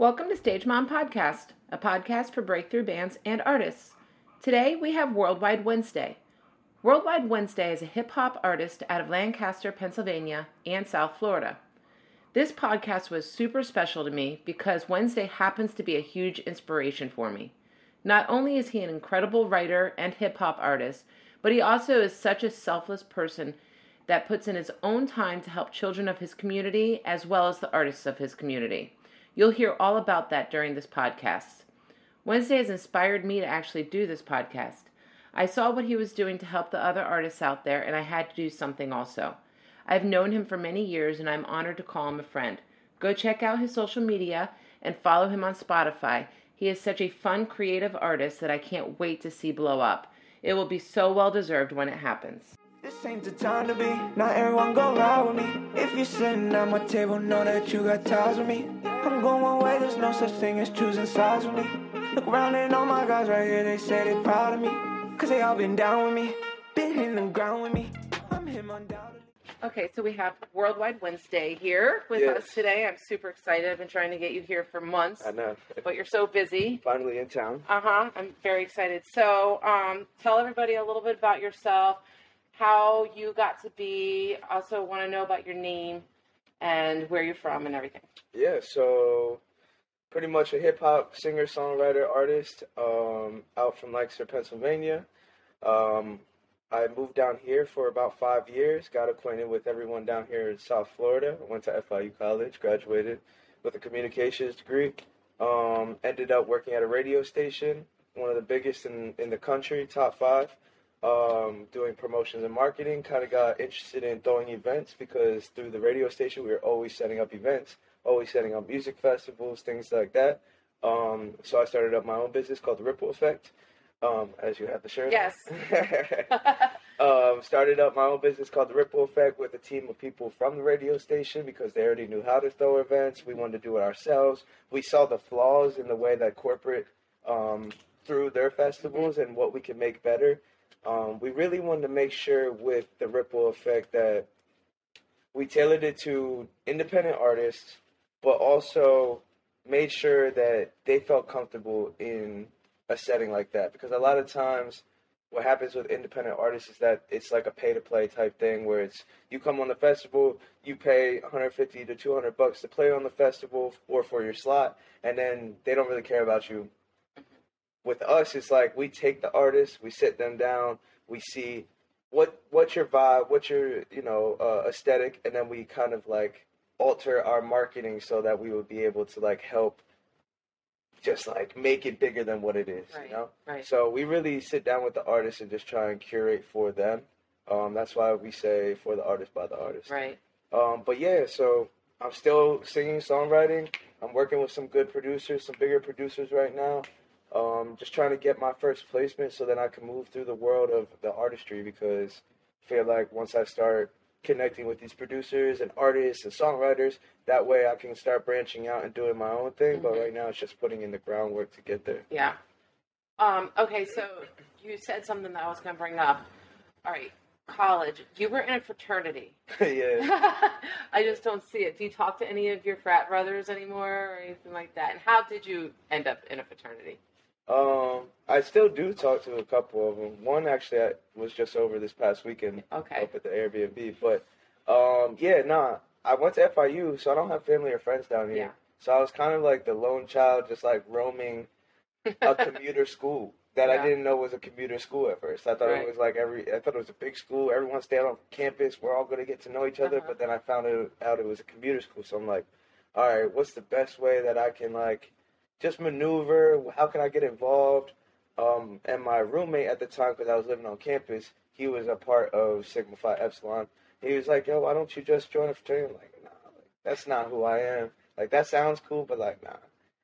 Welcome to Stage Mom Podcast, a podcast for breakthrough bands and artists. Today we have Worldwide Wednesday. Worldwide Wednesday is a hip hop artist out of Lancaster, Pennsylvania, and South Florida. This podcast was super special to me because Wednesday happens to be a huge inspiration for me. Not only is he an incredible writer and hip hop artist, but he also is such a selfless person that puts in his own time to help children of his community as well as the artists of his community. You'll hear all about that during this podcast. Wednesday has inspired me to actually do this podcast. I saw what he was doing to help the other artists out there, and I had to do something also. I've known him for many years, and I'm honored to call him a friend. Go check out his social media and follow him on Spotify. He is such a fun, creative artist that I can't wait to see blow up. It will be so well deserved when it happens. This ain't the time to be. Not everyone go ride with me. If you're sitting at my table, know that you got ties with me. I'm going one way, there's no such thing as choosing sides with me. Look around and all my guys right here, they say they proud of me. Cause they all been down with me, been hitting the ground with me. I'm him undoubtedly. Okay, so we have Worldwide Wednesday here with Yes. us today. I'm super excited. I've been trying to get you here for months, I know. but you're so busy. Finally in town. Uh huh. I'm very excited. So, um, tell everybody a little bit about yourself, how you got to be. Also, want to know about your name and where you're from and everything. Yeah, so pretty much a hip hop singer, songwriter, artist, um, out from Lancaster, Pennsylvania. Um, I moved down here for about five years, got acquainted with everyone down here in South Florida. Went to FIU College, graduated with a communications degree. Um, ended up working at a radio station, one of the biggest in, in the country, top five. Um, doing promotions and marketing. Kind of got interested in throwing events because through the radio station, we were always setting up events, always setting up music festivals, things like that. Um, so I started up my own business called the Ripple Effect. Um, as you have the shirt. Yes. um, started up my own business called the Ripple Effect with a team of people from the radio station because they already knew how to throw events. We wanted to do it ourselves. We saw the flaws in the way that corporate um, threw their festivals and what we could make better. Um, we really wanted to make sure with the Ripple Effect that we tailored it to independent artists, but also made sure that they felt comfortable in a setting like that. Because a lot of times, what happens with independent artists is that it's like a pay to play type thing where it's you come on the festival, you pay 150 to 200 bucks to play on the festival or for your slot, and then they don't really care about you. With us, it's like we take the artists, we sit them down, we see what what's your vibe, what's your you know uh, aesthetic, and then we kind of like alter our marketing so that we would be able to like help just like make it bigger than what it is, Right, you know. right. So we really sit down with the artists and just try and curate for them. Um, that's why we say for the artist by the artist. Right. Um, but yeah, so I'm still singing, songwriting. I'm working with some good producers, some bigger producers right now. Um, just trying to get my first placement so that I can move through the world of the artistry because I feel like once I start connecting with these producers and artists and songwriters, that way I can start branching out and doing my own thing. But Mhm. right now it's just putting in the groundwork to get there. Yeah. Um, okay, so you said something that I was going to bring up. All right, college. You were in a fraternity. yeah. I just don't see it. Do you talk to any of your frat brothers anymore or anything like that? And how did you end up in a fraternity? Um, I still do talk to a couple of them. One actually I was just over this past weekend Okay. up at the Airbnb. But um, yeah, nah, I went to FIU, so I don't have family or friends down here. Yeah. So I was kind of like the lone child, just like roaming a commuter school that Yeah. I didn't know was a commuter school at first. I thought Right. it was like every, I thought it was a big school. Everyone stayed on campus. We're all gonna get to know each other. Uh-huh. But then I found out it was a commuter school. So I'm like, all right, what's the best way that I can like just maneuver? How can I get involved? Um, and my roommate at the time, because I was living on campus, he was a part of Sigma Phi Epsilon. He was like, "Yo, why don't you just join a fraternity?" I'm like, nah, like, that's not who I am. Like, that sounds cool, but like, nah.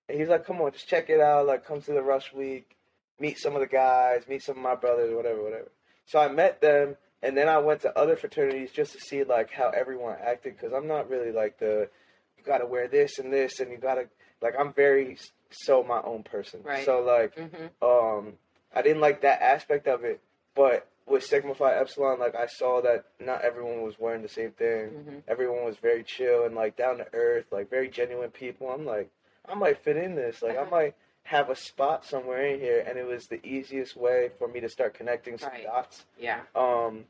And he's like, "Come on, just check it out. Like, come to the Rush Week, meet some of the guys, meet some of my brothers, whatever, whatever." So I met them, and then I went to other fraternities just to see like how everyone acted, because I'm not really like the you got to wear this and this, and you got to like I'm very so my own person. Right. So like Mm-hmm. um, I didn't like that aspect of it, but with Sigma Phi Epsilon, like I saw that not everyone was wearing the same thing. Mhm. Everyone was very chill and like down to earth, like very genuine people. I'm like, I might fit in this. Like, Uh-huh. I might have a spot somewhere in here, and it was the easiest way for me to start connecting some Right. dots. Yeah. Um,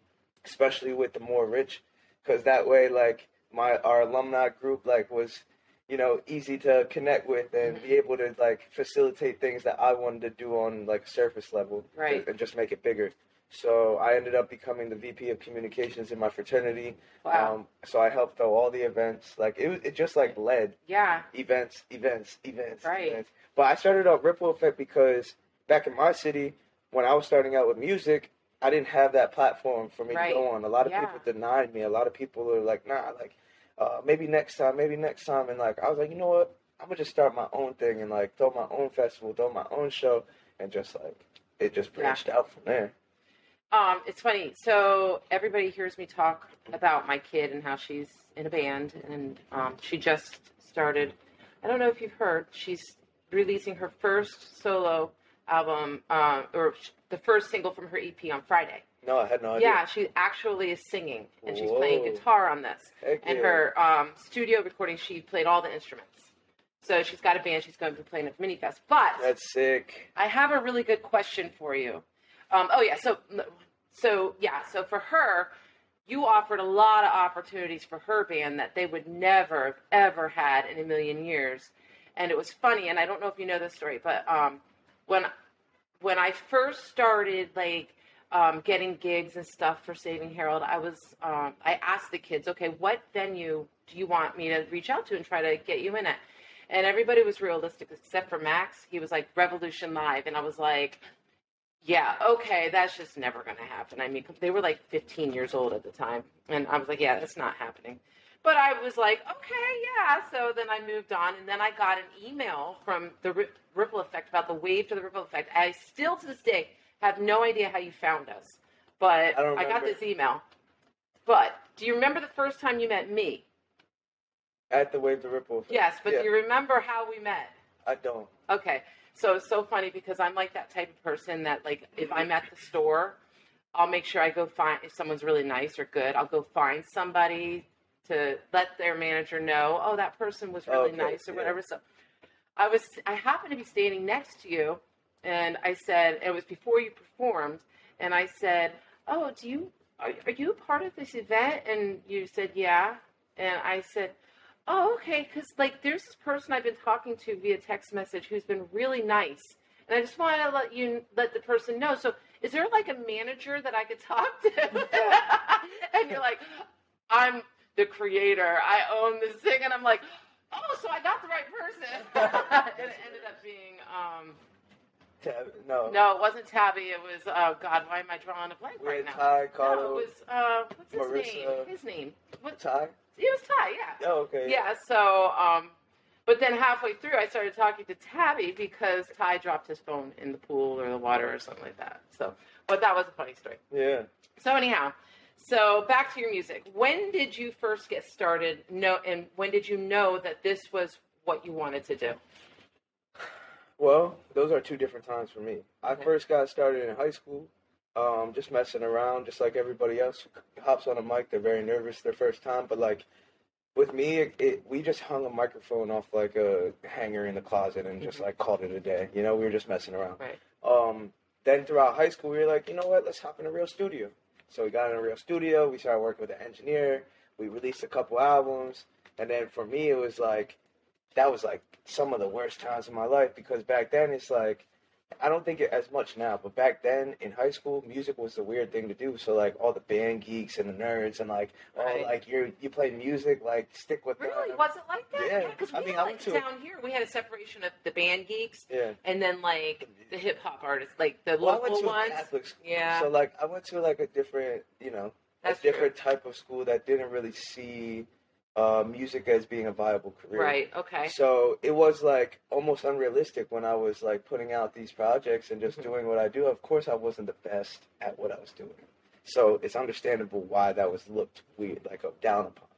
especially with the more rich, because that way, like my our alumni group, like was, you know, easy to connect with and be able to like facilitate things that I wanted to do on like a surface level, Right. and just make it bigger. So I ended up becoming the VP of communications in my fraternity. Wow. Um, so I helped throw all the events. Like it, was- it just like led yeah. events, events, events, Right. events. But I started out Ripple Effect because back in my city, when I was starting out with music, I didn't have that platform for me Right. to go on. A lot of Yeah. people denied me. A lot of people were like, "Nah, like uh, maybe next time, maybe next time." And like I was like, you know what? I'm gonna just start my own thing and like throw my own festival, throw my own show, and just like it just Yeah. branched out from there. Um, it's funny. So everybody hears me talk about my kid and how she's in a band, and um, she just started. I don't know if you've heard. She's releasing her first solo album, uh, or the first single from her EP on Friday. No, I had no idea. Yeah, she actually is singing, and she's playing guitar on this. Heck And yeah. her um, studio recording, she played all the instruments. So she's got a band. She's going to be playing at Minifest. But That's sick. I have a really good question for you. Um, oh yeah, so so yeah, so for her, you offered a lot of opportunities for her band that they would never have ever had in a million years. And it was funny, and I don't know if you know this story, but um, when when I first started like um, getting gigs and stuff for Saving Harold, I was um, I asked the kids, okay, what venue do you want me to reach out to and try to get you in at? And everybody was realistic except for Max. He was like Revolution Live, and I was like, yeah, okay, that's just never going to happen. I mean, they were like 15 years old at the time, and I was like, yeah, that's not happening. But I was like, okay, yeah. So then I moved on, and then I got an email from the Ripple Effect about the wave to the Ripple Effect. I still to this day have no idea how you found us, but I don't I got remember. this email. But do you remember the first time you met me? At the Wave the Ripple. Effect. Yes, but Yeah, do you remember how we met? I don't. Okay. So it's so funny because I'm like that type of person that like if I'm at the store, I'll make sure I go find if someone's really nice or good, I'll go find somebody to let their manager know, oh that person was really Okay, nice or yeah. whatever. So I was I happened to be standing next to you and I said it was before you performed and I said, "Oh, do you are, are you a part of this event?" And you said, "Yeah." And I said, Oh, okay. Because like, there's this person I've been talking to via text message who's been really nice, and I just want to let you let the person know. So, is there like a manager that I could talk to? and you're like, I'm the creator. I own this thing, and I'm like, oh, so I got the right person. and it ended up being um, Tab- No. no, it wasn't Tabby. It was oh God, why am I drawing a blank We right now? Ty, no, Carlo, it was uh, what's his Marissa. name? His name. What? Ty. It was Ty. Yeah. Oh, okay. Yeah, so um but then halfway through I started talking to Tabby because Ty dropped his phone in the pool or the water or something like that. So but that was a funny story. Yeah. So anyhow, so back to your music. When did you first get started? No and when did you know that this was what you wanted to do? Well, those are two different times for me. I Okay. first got started in high school, um, just messing around, just like everybody else who hops on a mic. They're very nervous their first time, but like with me, it, it, we just hung a microphone off like a hanger in the closet and just Mhm. like called it a day. You know, we were just messing around. Right. Um, then throughout high school, we were like, you know what? Let's hop in a real studio. So we got in a real studio. We started working with an engineer. We released a couple albums, and then for me, it was like that was like some of the worst times of my life because back then it's like I don't think it as much now, but back then in high school, music was the weird thing to do. So like all the band geeks and the nerds and like Right. oh like you you play music like stick with Really? that. Was it like that? Yeah. because I we mean, had like went to- down here we had a separation of the band geeks Yeah. and then like the hip hop artists, like the Well, I local went to ones. a Catholic school, Yeah. so like I went to like a different, you know, That's a different type of school that didn't really see uh, music as being a viable career. Right. Okay. So it was like almost unrealistic when I was like putting out these projects and just Mhm. doing what I do. Of course, I wasn't the best at what I was doing, so it's understandable why that was looked weird, like uh, down upon.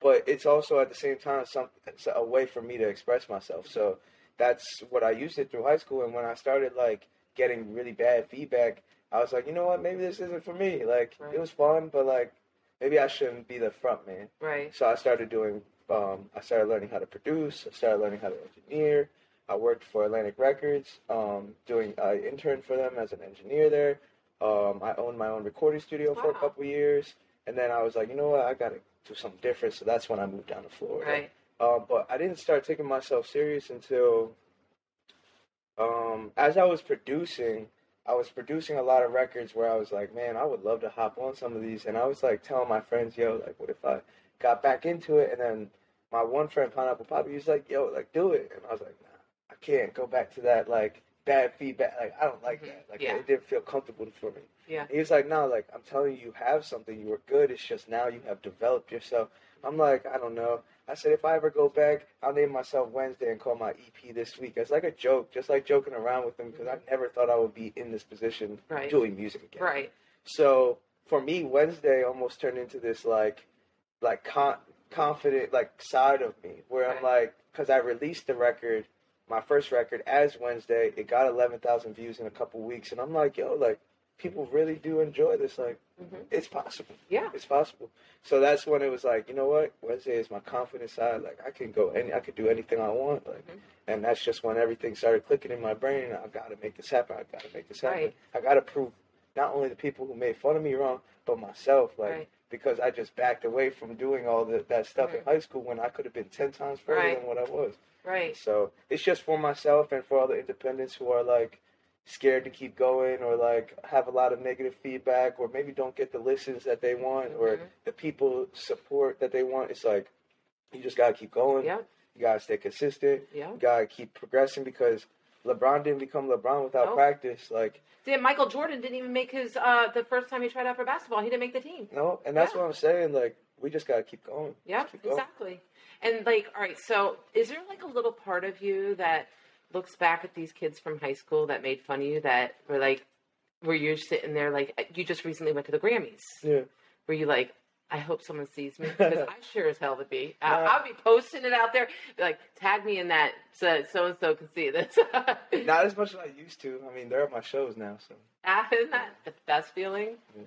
But it's also at the same time some a way for me to express myself. So that's what I used it through high school. And when I started like getting really bad feedback, I was like, you know what, maybe this isn't for me. Like Right. it was fun, but like maybe I shouldn't be the front man. Right. So I started doing um, I started learning how to produce. I started learning how to engineer. I worked for Atlantic Records, um, doing I interned for them as an engineer there. Um, I owned my own recording studio for a Wow. couple years, and then I was like, you know what, I gotta do something different. So that's when I moved down to Florida. Right. Um, but I didn't start taking myself serious until, um, as I was producing, I was producing a lot of records where I was like, man, I would love to hop on some of these, and I was like telling my friends, yo, like, what if I got back into it? And then my one friend, Pineapple Poppy, he was like, yo, like, do it, and I was like, nah, I can't go back to that like bad feedback. Like, I don't like Mhm. that. Like, Yeah. it didn't feel comfortable for me. Yeah. He was like, no, like I'm telling you, you have something. You were good. It's just now you have developed yourself. I'm like, I don't know. I said, if I ever go back, I'll name myself Wednesday and call my EP this week. It's like a joke, just like joking around with them because I mm-hmm. never thought I would be in this position Right. doing music again. Right. So for me, Wednesday almost turned into this like, like con- confident like side of me where I'm like, because I released the record, my first record as Wednesday. It got 11,000 views in a couple weeks, and I'm like, yo, like people really do enjoy this. Like hmm it's possible. Yeah. It's possible. So that's when it was like, you know what? Wednesday is my confidence side. Like I can go any, I could do anything I want. Like, Mhm. and that's just when everything started clicking in my brain. I got to make this happen. I got to make this happen. Right. I got to prove not only the people who made fun of me wrong, but myself. Like Right. because I just backed away from doing all the, that stuff in high school when I could have been ten times further than what I was. Right. So it's just for myself and for all the independents who are like scared to keep going or like have a lot of negative feedback or maybe don't get the listens that they want or Mhm. the people support that they want. It's like you just gotta keep going. Yeah. You gotta stay consistent. Yeah. You gotta keep progressing because LeBron didn't become LeBron without practice. Like See, Michael Jordan didn't even make his uh the first time he tried out for basketball. He didn't make the team. no, and that's Yeah. what I'm saying. Like we just gotta keep going. Yeah, keep going. exactly. And like, all right, so is there like a little part of you that looks back at these kids from high school that made fun of you that were like, where you're sitting there like you just recently went to the Grammys? Yeah. Were you like, I hope someone sees me because I sure as hell would be. I, Nah. I'll be posting it out there, like tag me in that so so and so can see this. Not as much as I used to. I mean, they're at my shows now, so Ah, Isn't that the best feeling? Yeah.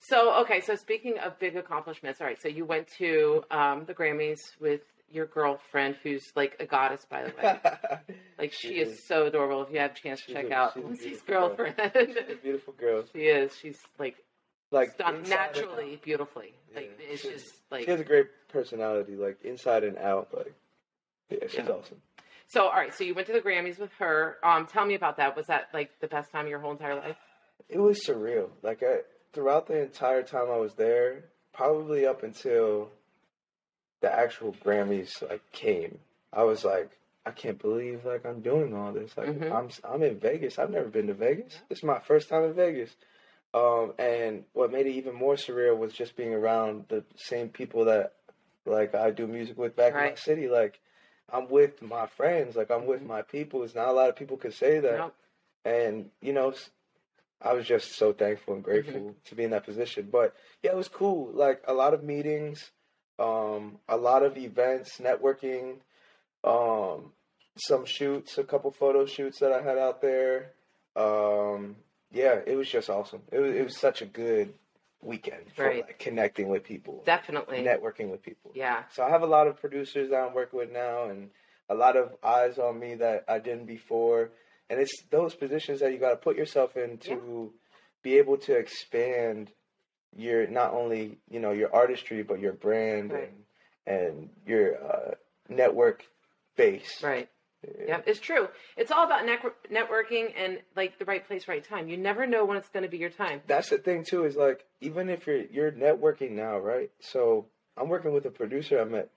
So, okay, so speaking of big accomplishments, all right, so you went to um, the Grammys with your girlfriend, who's like a goddess, by the way. Like, she, She is. is. so adorable. If you have a chance to check a- out Lindsay's girl. girlfriend, She's a beautiful girl. she is. She's like, Like naturally, out. beautifully. Like, it's She- just like. She has a great personality, like inside and out. Like, yeah, she's Yeah. awesome. So, all right, so you went to the Grammys with her. Um, Tell me about that. Was that like the best time of your whole entire life? It was surreal. Like, I, throughout the entire time I was there, probably up until the actual Grammys like came, I was like, I can't believe like I'm doing all this. Like, Mhm. I'm I'm in Vegas. I've never been to Vegas. This is my first time in Vegas. Um, and what made it even more surreal was just being around the same people that like I do music with back in my city. Like, I'm with my friends. Like, I'm with Mhm. my people. It's not a lot of people could say that. Nope. and you know I was just so thankful and grateful to be in that position but yeah it was cool like a lot of meetings um a lot of events networking um some shoots a couple photo shoots that i had out there um yeah it was just awesome it was, it was such a good weekend for Right. like connecting with people Definitely. networking with people Yeah. so I have a lot of producers that I'm working with now, and a lot of eyes on me that I didn't before. And it's those positions that you got to put yourself in to be able to expand your not only you know your artistry, but your brand Right. and and your uh, network base. Right. Yeah. It's true. It's all about network networking and like the right place, right time. You never know when it's going to be your time. That's the thing too. Is like even if you're you're networking now, right? So I'm working with a producer I met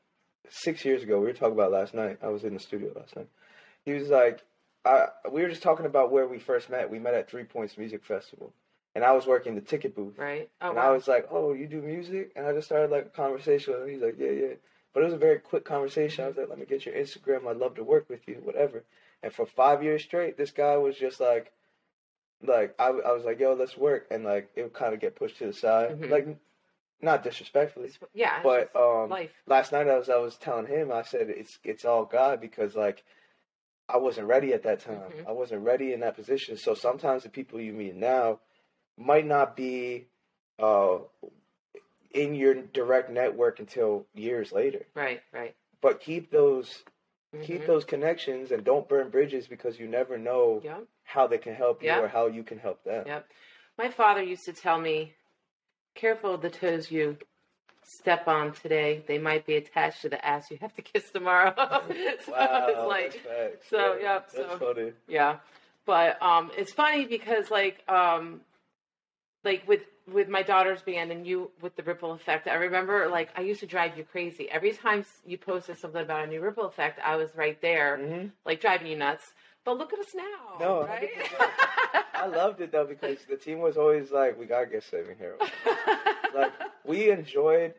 six years ago. We were talking about last night. I was in the studio last night. He was like, I we were just talking about where we first met. We met at Three Points Music Festival, and I was working the ticket booth. Right? Oh, and wow. I was like, "Oh, you do music?" And I just started like a conversation with him. He's like, "Yeah, yeah." But it was a very quick conversation. I was like, "Let me get your Instagram. I'd love to work with you, whatever." And for five years straight, this guy was just like, like I, I was like, "Yo, let's work," and like it would kind of get pushed to the side, Mhm. like not disrespectfully, yeah, but um, life. last night I was I was telling him I said it's it's all God because like I wasn't ready at that time. Mhm. I wasn't ready in that position. So sometimes the people you meet now might not be uh in your direct network until years later. Right, right. but keep those Mhm. keep those connections and don't burn bridges because you never know Yeah. how they can help you Yeah. or how you can help them. Yep. My father used to tell me, "Careful of the toes you step on today. They might be attached to the ass you have to kiss tomorrow." so Wow, it's like, that's so, yeah, yep, that's so- funny. yeah. But um, it's funny because like um, like with with my daughter's band and you with the ripple effect, I remember like I used to drive you crazy. Every time you posted something about a new ripple effect, I was right there, hmm like driving you nuts. But look at us now, No, right? I loved it though because the team was always like, "We gotta get Saving Hero." like we enjoyed,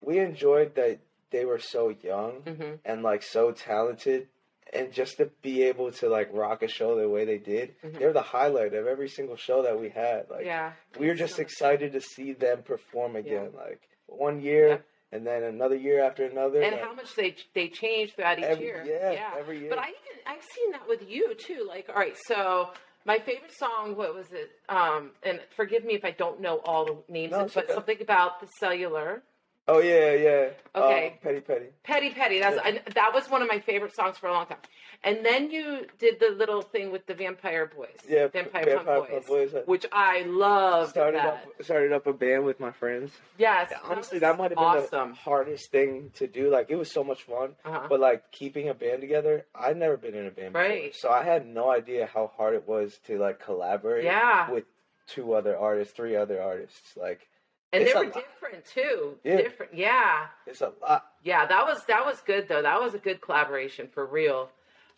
we enjoyed that they were so young hmm and like so talented, and just to be able to like rock a show the way they did, Mhm. they're the highlight of every single show that we had. Like yeah, we were just so- excited to see them perform again. Like one year Yeah. and then another year after another. and like, how much they they change throughout each every, year. Yeah, yeah, every year. But I even I've seen that with you too. Like, all right, so my favorite song, what was it? Um, and forgive me if I don't know all the names, No, but okay. something about the cellular. Oh yeah, yeah. Okay. Um, petty, petty. Petty Petty. That's Yeah. I, that was one of my favorite songs for a long time. And then you did the little thing with the Vampire Boys. Yeah, Vampire, Vampire Punk Punk Boys, Boys. which I loved. started that. up started up a band with my friends. Yes, Honestly, was that might have been awesome. the hardest thing to do. Like it was so much fun, Uh-huh. but like keeping a band together, I'd never been in a band before, so I had no idea how hard it was to like collaborate yeah, with two other artists, three other artists. Like and it's they were lot. different too. Yeah. Different. Yeah. it's a lot. Yeah, that was that was good though. That was a good collaboration for real.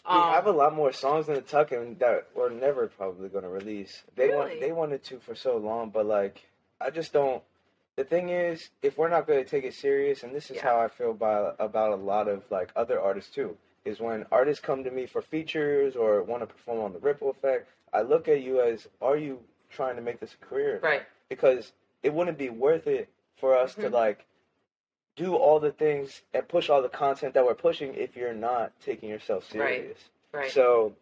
We Um, have a lot more songs in the tucking that we're never probably going to release. They want they wanted to for so long, but like I just don't. The thing is, if we're not going to take it serious, and this is Yeah. how I feel about about a lot of like other artists too, is when artists come to me for features or want to perform on the Ripple Effect, I look at you as, are you trying to make this a career? right. Because it wouldn't be worth it for us to Mhm. like do all the things and push all the content that we're pushing if you're not taking yourself serious. Right. right. So,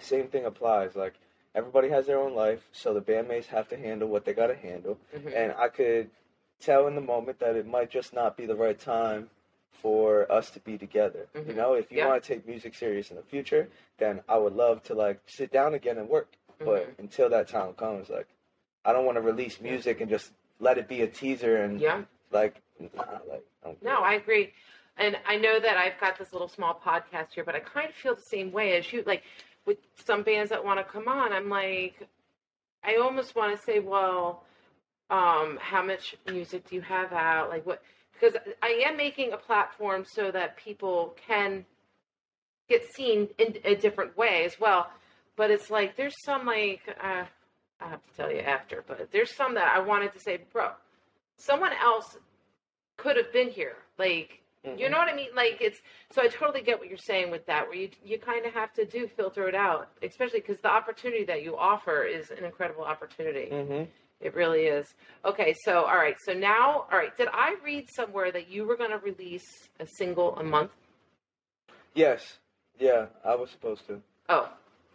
same thing applies. Like everybody has their own life, so the bandmates have to handle what they got to handle. Mhm. And I could tell in the moment that it might just not be the right time for us to be together. You Mhm. know, if you Yeah. want to take music serious in the future, then I would love to like sit down again and work. But Mhm. until that time comes, like I don't want to release music and just let it be a teaser and yeah. like nah, like I No. I agree. And I know that I've got this little small podcast here, but I kind of feel the same way as you. Like with some bands that want to come on, I'm like, I almost want to say, well, um, how much music do you have out? Like what? Because I am making a platform so that people can get seen in a different way as well. But it's like there's some like uh, I have to tell you after, but there's some that I wanted to say, bro, someone else could have been here. Like, you Mhm. know what I mean? Like, it's so I totally get what you're saying with that, where you you kind of have to do filter it out, especially because the opportunity that you offer is an incredible opportunity. Mhm. It really is. Okay, so all right, so now, all right, did I read somewhere that you were going to release a single a month? Yes. Yeah, I was supposed to. Oh,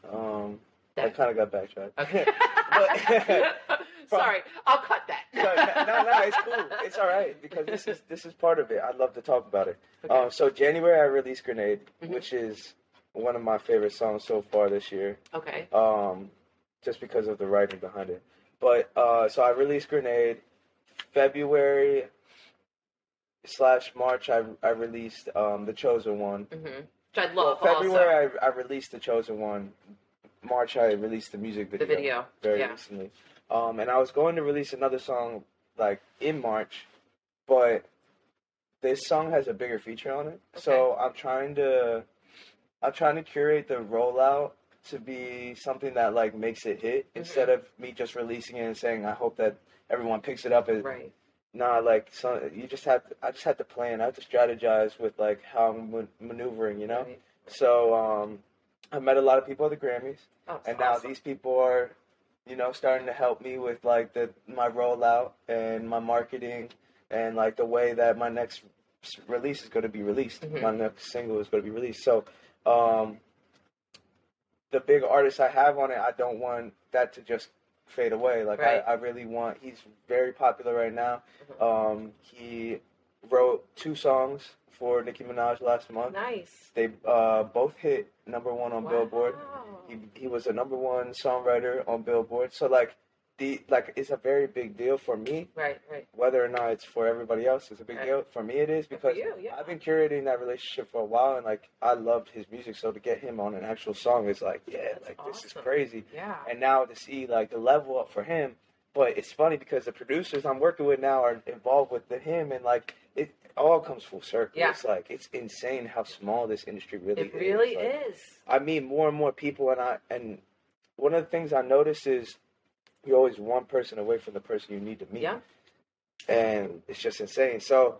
Um, I kind of got backtracked. Okay. But- Sorry, I'll cut that. no, no, no, it's cool. It's all right because this is this is part of it. I'd love to talk about it. Okay. Um, so January I released Grenade, Mhm. which is one of my favorite songs so far this year. okay. Um, just because of the writing behind it. But uh, so I released Grenade. February slash March I I released um, the Chosen One. Mm-hmm. Which I Well, love. also. February I, I released the Chosen One. March I released the music the video. video. very yeah. recently. Um, and I was going to release another song like in March, but this song has a bigger feature on it. So I'm trying to I'm trying to curate the rollout to be something that like makes it hit Mm-hmm. instead of me just releasing it and saying I hope that everyone picks it up. As, Right. Nah, like so you just have to. I just had to plan. I have to strategize with like how I'm man- maneuvering. You know. Right. So um, I met a lot of people at the Grammys Oh, and now awesome. these people are you know starting to help me with like the my rollout and my marketing and like the way that my next release is going to be released Mhm. my next single is going to be released so um the big artists i have on it i don't want that to just fade away like Right. I, I really want he's very popular right now Mhm. um he wrote two songs for Nicki Minaj last month. Nice. They uh, both hit number one on Wow. Billboard. He he was a number one songwriter on Billboard. So like the like it's a very big deal for me. Right, right. Whether or not it's for everybody else, it's a big Right. deal. For me, it is because you, yeah. I've been curating that relationship for a while, and like I loved his music. So to get him on an actual song is like, yeah, That's like this is crazy. Yeah. And now to see like the level up for him, but it's funny because the producers I'm working with now are involved with the him, and like it all comes full circle. Yeah. It's like it's insane how small this industry really It is. really Like, is. I meet more and more people, and I and one of the things I notice is you're always one person away from the person you need to meet, Yeah. and it's just insane. So,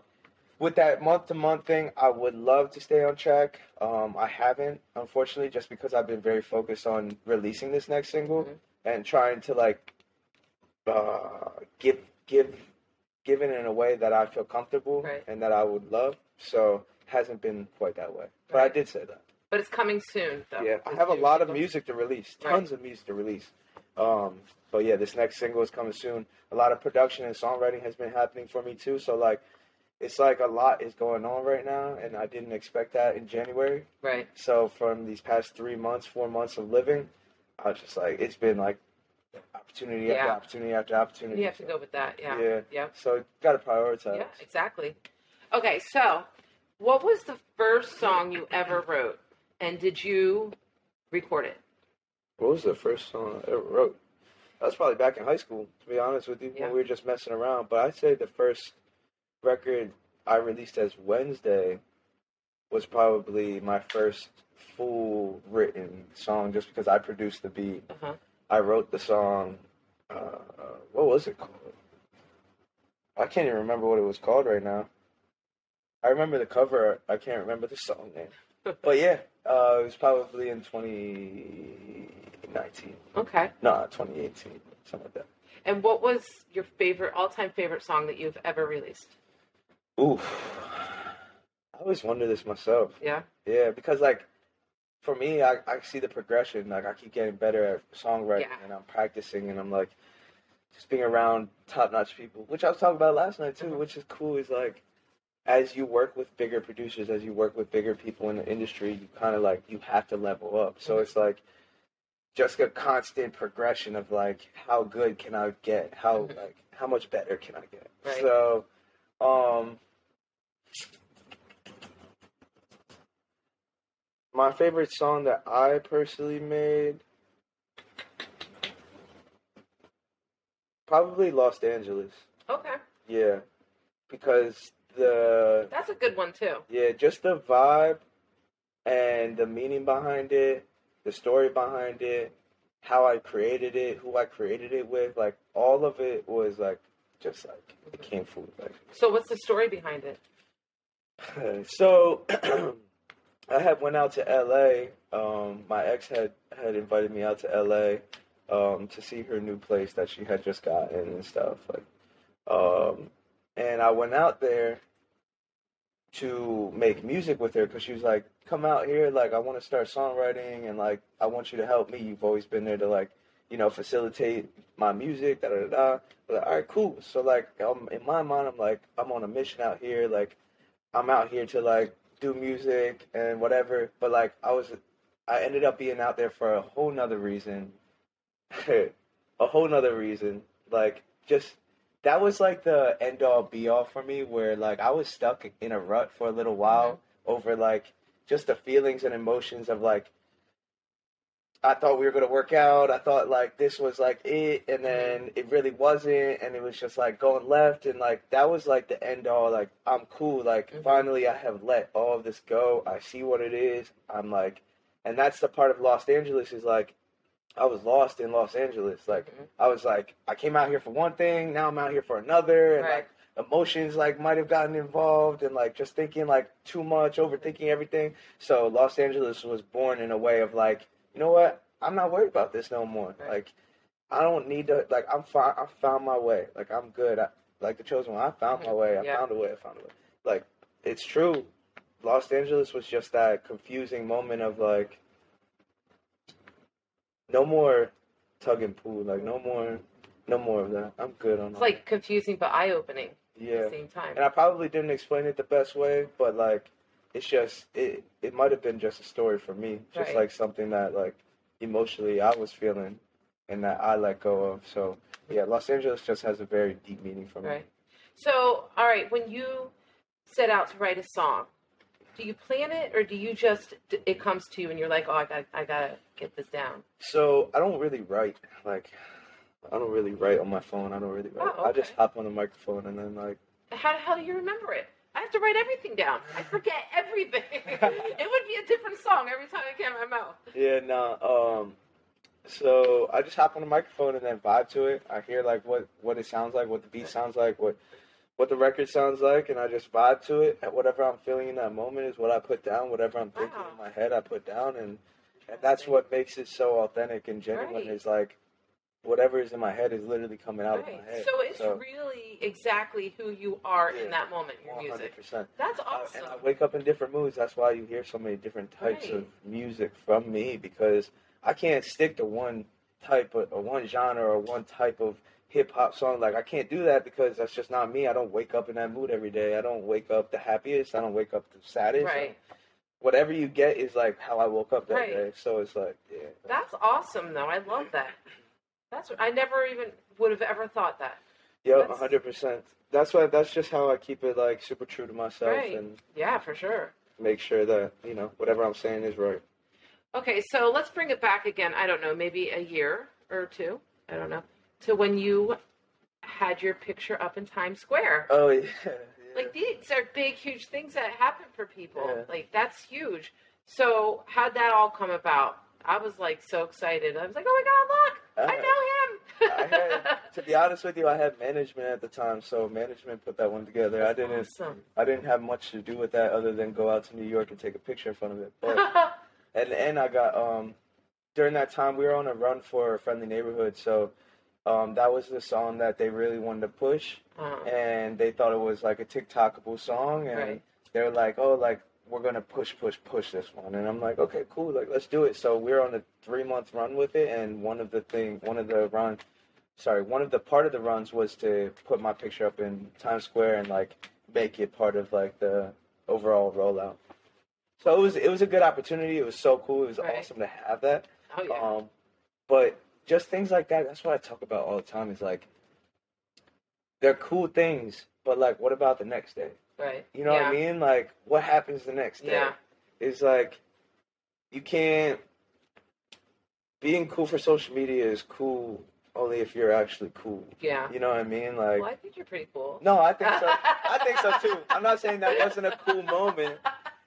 with that month to month thing, I would love to stay on track. Um, I haven't, unfortunately, just because I've been very focused on releasing this next single Mhm. and trying to like uh, give give give it in a way that I feel comfortable Right. and that I would love. So, hasn't been quite that way, but I did say that. But it's coming soon, though. Yeah, I have a lot of music to release, Right. tons of music to release. Um, but yeah, this next single is coming soon. A lot of production and songwriting has been happening for me too. So like, it's like a lot is going on right now, and I didn't expect that in January. Right. So from these past three months, four months of living, I was just like, it's been like opportunity after Yeah. opportunity after opportunity. You have to go with that. Yeah. Yeah. Yep. So got to prioritize. Yeah, exactly. Okay, so what was the first song you ever wrote, and did you record it? What was the first song I ever wrote? That was probably back in high school, to be honest with you, Yeah. when we were just messing around. But I'd say the first record I released as Wednesday was probably my first full written song, just because I produced the beat. Uh huh. I wrote the song. Uh, what was it called? I can't even remember what it was called right now. I remember the cover. I can't remember the song name. But yeah, uh, it was probably in 2019. Okay. No, 2018, something like that. And what was your favorite, all-time favorite song that you've ever released? Oof. I always wonder this myself. Yeah. Yeah, because like for me, I, I see the progression. Like I keep getting better at songwriting, Yeah. and I'm practicing, and I'm like just being around top-notch people, which I was talking about last night too. Mhm. Which is cool. Is like as you work with bigger producers, as you work with bigger people in the industry, you kind of like you have to level up. So Mhm. it's like just a constant progression of like how good can I get? How Mhm. like how much better can I get? Right. So, um, my favorite song that I personally made probably Los Angeles. Okay. Yeah, because the That's a good one too. yeah, just the vibe and the meaning behind it, the story behind it, how I created it, who I created it with, like all of it was like just like it came full like So what's the story behind it? so I had went out to LA. Um, my ex had had invited me out to LA um, to see her new place that she had just gotten and stuff. Like, um, and I went out there to make music with her because she was like, "Come out here, like I want to start songwriting and like I want you to help me. You've always been there to like, you know, facilitate my music." Da da da. Like, all right, cool. So like, in my mind, I'm like, I'm on a mission out here. Like, I'm out here to like do music and whatever. But like, I was, I ended up being out there for a whole nother reason. a whole nother reason. Like, just that was like the end all be all for me. Where like I was stuck in a rut for a little while mm-hmm. over like just the feelings and emotions of like. I thought we were gonna work out. I thought like this was like it, and then it really wasn't, and it was just like going left, and like that was like the end all. Like I'm cool. Like Mhm. finally, I have let all of this go. I see what it is. I'm like, and that's the part of Los Angeles is like, I was lost in Los Angeles. Like Mhm. I was like, I came out here for one thing, now I'm out here for another, and Right. like emotions like might have gotten involved, and like just thinking like too much, overthinking everything. So Los Angeles was born in a way of like, you know what? I'm not worried about this no more. Right. Like, I don't need to. Like, I'm fine. I found my way. Like, I'm good. I, like the chosen one. I found my mm-hmm. way. I Yeah. found a way. I found a way. Like, it's true. Los Angeles was just that confusing moment of like, no more tug and pull. Like, no more, no more of that. I'm good on It's that. like confusing but eye-opening. Yeah. at the same time. And I probably didn't explain it the best way, but like, it's just it. It might have been just a story for me, just Right. like something that like emotionally I was feeling, and that I let go of. So yeah, Los Angeles just has a very deep meaning for me. Right. So, all right, when you set out to write a song, do you plan it or do you just it comes to you and you're like, oh, I got I gotta get this down? So I don't really write like. I don't really write on my phone. I don't really write. Oh, I just hop on the microphone and then like How how do you remember it? Have to write everything down. I forget everything. it would be a different song every time it came out of my mouth. Yeah, no. Um, so I just hop on the microphone and then vibe to it. I hear like what what it sounds like, what the beat sounds like, what what the record sounds like, and I just vibe to it. And whatever I'm feeling in that moment is what I put down. Whatever I'm thinking Wow. in my head, I put down, and and that's what makes it so authentic and genuine. Right. Is like whatever is in my head is literally coming out Right. of my head. So it's really exactly who you are Yeah. in that moment, your music. hundred percent. That's Uh, awesome. and I wake up in different moods. That's why you hear so many different types Right. of music from me because I can't stick to one type of or one genre or one type of hip hop song. Like I can't do that because that's just not me. I don't wake up in that mood every day. I don't wake up the happiest. I don't wake up the saddest. Right. Whatever you get is like how I woke up that Right. day. So it's like yeah. That's awesome, though. I love that. That's I never even would have ever thought that. Yeah, That's- hundred percent. That's why. That's just how I keep it like super true to myself Right. and Yeah, for sure. make sure that you know whatever I'm saying is right. Okay, so let's bring it back again. I don't know, maybe a year or two. I don't know. To when you had your picture up in Times Square. Oh yeah. yeah. Like these are big, huge things that happen for people. Yeah. Like that's huge. So how'd that all come about? I was like so excited. I was like, oh my god, look, I Uh, know him. I had, to be honest with you, I had management at the time, so management put that one together. I didn't, Awesome. I didn't have much to do with that other than go out to New York and take a picture in front of it. But at the end, I got um, during that time we were on a run for a Friendly Neighborhood, so um, that was the song that they really wanted to push, Uh, and they thought it was like a TikTokable song, and Right. they were like, oh, like we're gonna push, push, push this one, and I'm like, okay, cool, like let's do it. So we're on a three month run with it, and one of the thing, one of the run, sorry, one of the part of the runs was to put my picture up in Times Square and like make it part of like the overall rollout. So it was it was a good opportunity. It was so cool. It was Right. awesome to have that. oh yeah. Um, but just things like that. That's what I talk about all the time. Is like they're cool things, but like, what about the next day? Right. You know yeah. what I mean? Like, what happens the next day? Yeah. It's like you can't. Being cool for social media is cool only if you're actually cool. Yeah. You know what I mean? Like, Well, I think you're pretty cool. no, I think so. I think so too. I'm not saying that wasn't a cool moment.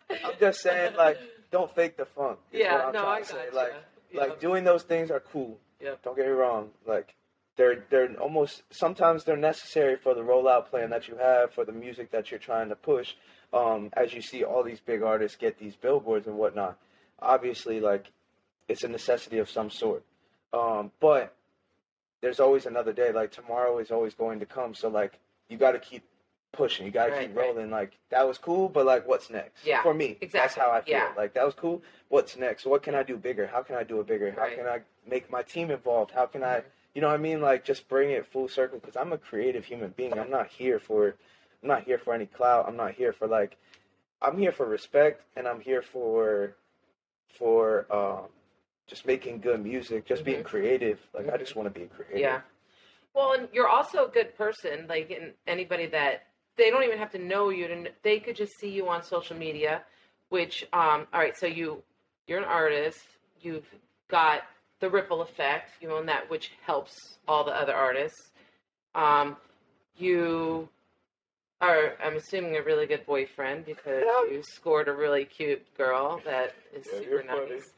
I'm just saying like, don't fake the funk. yeah. what I'm no, I got say. you. Like, yeah. like doing those things are cool. Yeah. Don't get me wrong. Like they're they're almost sometimes they're necessary for the rollout plan that you have for the music that you're trying to push. Um, as you see all these big artists get these billboards and whatnot, obviously like it's a necessity of some sort. Um, but there's always another day. Like tomorrow is always going to come. So like you got to keep pushing. You got to Right, keep right. rolling. Like that was cool, but like what's next? Yeah, For me, exactly. that's how I feel. yeah. Like that was cool. What's next? What can I do bigger? How can I do it bigger? How Right. can I make my team involved? How can I, Mhm. You know what I mean? Like just bring it full circle because I'm a creative human being. I'm not here for, I'm not here for any clout. I'm not here for like, I'm here for respect and I'm here for, for um, just making good music, just being Mhm. creative. Like I just want to be creative. Yeah. Well, and you're also a good person. Like, and anybody that they don't even have to know you to, they could just see you on social media. Which, um, all right, so you you're an artist. You've got the ripple effect. You own that, which helps all the other artists. Um, you are, I'm assuming, a really good boyfriend because Yeah. you scored a really cute girl that is Yeah, super nice.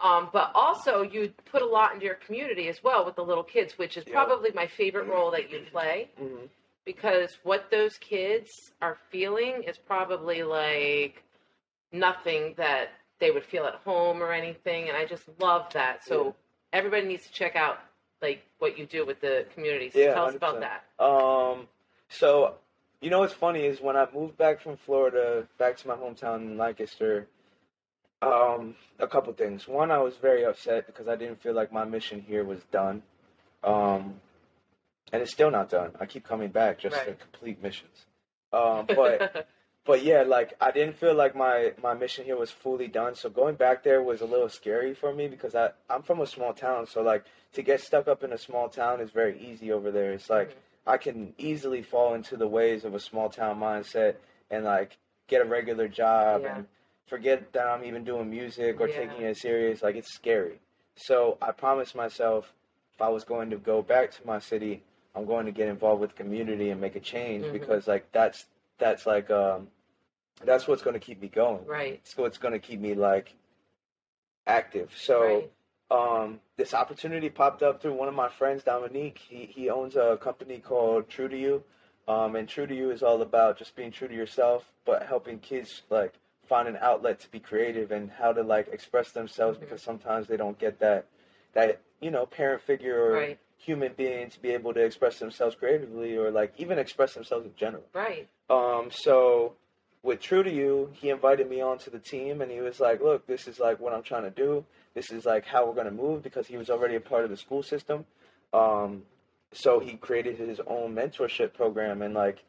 Um, but also, you put a lot into your community as well with the little kids, which is Yeah. probably my favorite role that you play hmm because what those kids are feeling is probably like nothing that they would feel at home or anything. And I just love that. So Yeah. everybody needs to check out like what you do with the community. So Yeah, tell us about 100%. that. Um, so you know what's funny is when I moved back from Florida back to my hometown in Lancaster. Um, a couple things. One, I was very upset because I didn't feel like my mission here was done. Um, and it's still not done. I keep coming back just to complete missions. Um, but but yeah, like I didn't feel like my my mission here was fully done. So going back there was a little scary for me because I I'm from a small town, so like to get stuck up in a small town is very easy over there. It's like I can easily fall into the ways of a small town mindset and like get a regular job Yeah. and forget that I'm even doing music or Yeah. taking it serious. Like it's scary. So I promised myself if I was going to go back to my city, I'm going to get involved with the community and make a change Mhm. because like that's that's like um that's what's going to keep me going. right. It's what's going to keep me like active. So right. um, this opportunity popped up through one of my friends, Dominique. He he owns a company called True to You, um, and True to You is all about just being true to yourself, but helping kids like find an outlet to be creative and how to like express themselves Mhm. because sometimes they don't get that that you know parent figure or Right. Human being to be able to express themselves creatively or like even express themselves in general. Right. Um, so with True to You, he invited me onto the team and he was like, look, this is like what I'm trying to do. This is like how we're going to move because he was already a part of the school system. Um, so he created his own mentorship program and like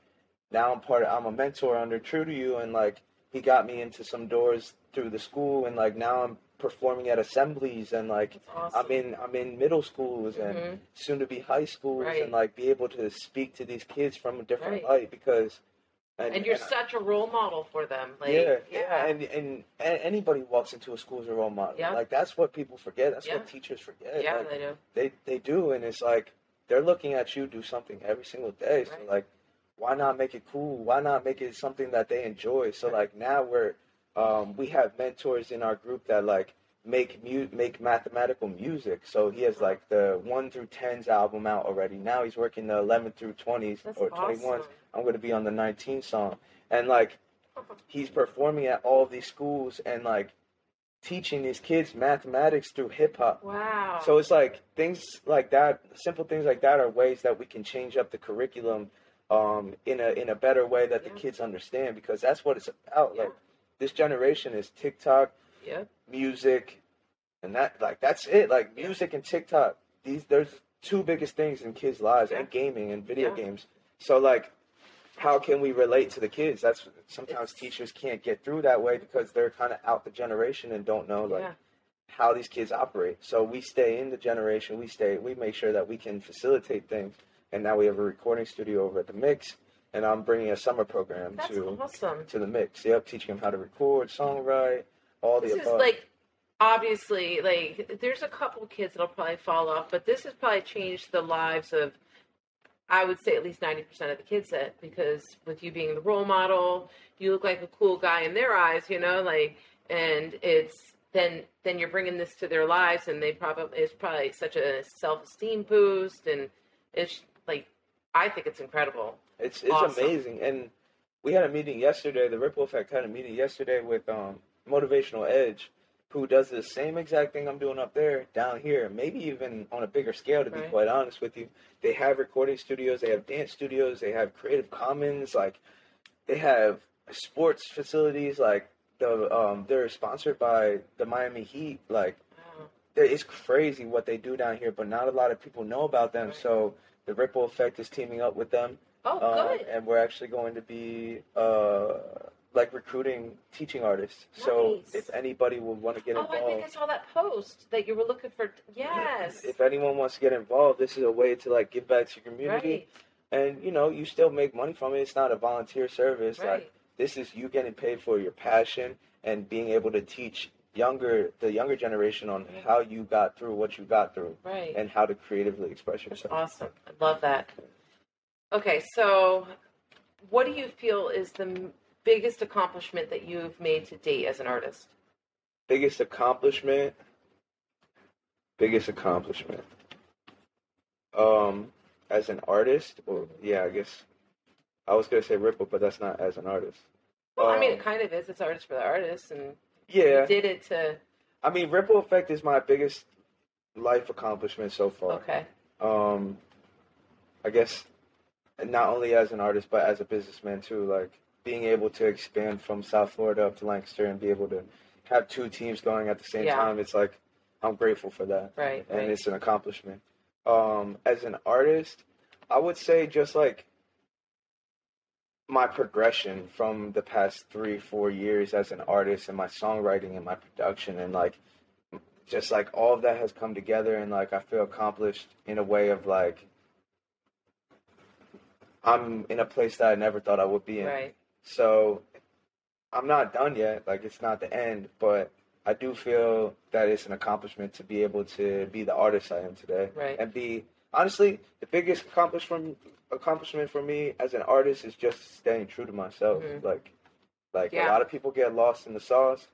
now I'm part of, I'm a mentor under True to You and like he got me into some doors through the school and like now I'm performing at assemblies and like awesome. I'm in I'm in middle schools and Mhm. soon to be high schools Right. and like be able to speak to these kids from a different Right. light because and you're and such a role model for them. Like, yeah, yeah. and, and and anybody walks into a school as a role model. Yeah. Like that's what people forget. That's Yeah. what teachers forget. Yeah, Like, they do. they they do, and it's like they're looking at you do something every single day. So Right. like, why not make it cool? Why not make it something that they enjoy? So like now we're um, we have mentors in our group that like make mu- make mathematical music. So he has like the one through tens album out already. Now he's working the eleven through twenties or twenty ones. awesome. I'm going to be on the 19 song, and like he's performing at all these schools and like teaching these kids mathematics through hip hop. Wow. So it's like things like that, simple things like that are ways that we can change up the curriculum um, in a in a better way that the kids understand because that's what it's about. Yeah. Like this generation is TikTok, yeah. music, and that like that's it. Like Yeah. music and TikTok. These there's two biggest things in kids' lives Yeah. and gaming and video Yeah. games. So like how can we relate to the kids? That's sometimes It's- teachers can't get through that way because they're kind of out the generation and don't know like yeah. how these kids operate. So we stay in the generation. We stay. We make sure that we can facilitate things. And now we have a recording studio over at the Mix, and I'm bringing a summer program That's to awesome. to the Mix. Yep, teaching them how to record, songwrite, all the This is above. like obviously like there's a couple kids that'll probably fall off, but this has probably changed the lives of I would say at least ninety percent of the kids that because with you being the role model, you look like a cool guy in their eyes, you know, like and it's then then you're bringing this to their lives and they probably it's probably such a self esteem boost and it's like I think it's incredible. It's it's Awesome. amazing. And we had a meeting yesterday. The Ripple Effect had a meeting yesterday with um, Motivational Edge, who does the same exact thing I'm doing up there down here. Maybe even on a bigger scale. To be quite honest with you, they have recording studios. They have dance studios. They have Creative Commons. Like they have sports facilities. Like the um, they're sponsored by the Miami Heat. Like Wow. it's crazy what they do down here, but not a lot of people know about them. Right. So the Ripple Effect is teaming up with them. Oh, Uh, good. and we're actually going to be uh, like recruiting teaching artists. So if anybody would want to get Oh, involved, I think I saw that post that you were looking for. Yes. if anyone wants to get involved, this is a way to like give back to your community. Right. And you know, you still make money from it. It's not a volunteer service. Right. Like this is you getting paid for your passion and being able to teach younger the younger generation on how you got through what you got through Right. and how to creatively express That's yourself. awesome. I love that. Okay, so what do you feel is the biggest accomplishment that you've made to date as an artist? biggest accomplishment biggest accomplishment um as an artist or yeah i guess i was gonna say ripple but that's not as an artist Well, I mean, Um, it kind of is. It's artist for the artist, and yeah you did it to. i mean ripple effect is my biggest life accomplishment so far Okay. um i guess not only as an artist but as a businessman too like being able to expand from south florida up to lancaster and be able to have two teams going at the same Yeah. time it's like i'm grateful for that Right. and Right. it's an accomplishment. Um, as an artist, I would say just like my progression from the past three, four years as an artist and my songwriting and my production and like just like all of that has come together and like I feel accomplished in a way of like I'm in a place that I never thought I would be in. Right. So I'm not done yet. Like it's not the end, but I do feel that it's an accomplishment to be able to be the artist I am today, Right. and be honestly the biggest accomplishment accomplishment for me as an artist is just staying true to myself. Mhm. Like, like Yeah. a lot of people get lost in the sauce.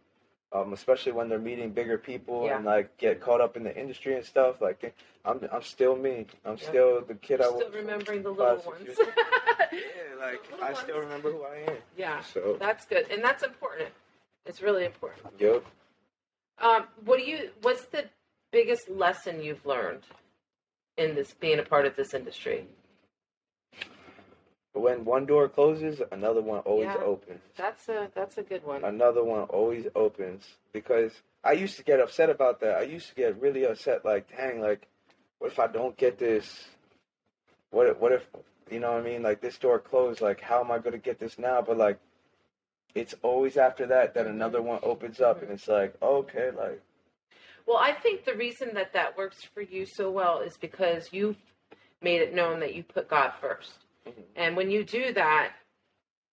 Um, especially when they're meeting bigger people Yeah. and like get caught up in the industry and stuff. Like, I'm, I'm still me. I'm Yeah. still the kid I was. Still remembering the little ones. Yeah, like I still remember who I am. yeah, So, that's good, and that's important. It's really important. yep. Um, what do you? What's the biggest lesson you've learned in this being a part of this industry? When one door closes, another one always Yeah. opens. That's a that's a good one. Another one always opens because I used to get upset about that. I used to get really upset, like, dang, like, what if I don't get this? What if, what if, you know what I mean? Like, this door closed. Like, how am I going to get this now? But like, it's always after that that Mhm. another one opens up, and it's like, okay, like, Well, I think the reason that that works for you so well is because you've made it known that you put God 1st Mhm. and when you do that,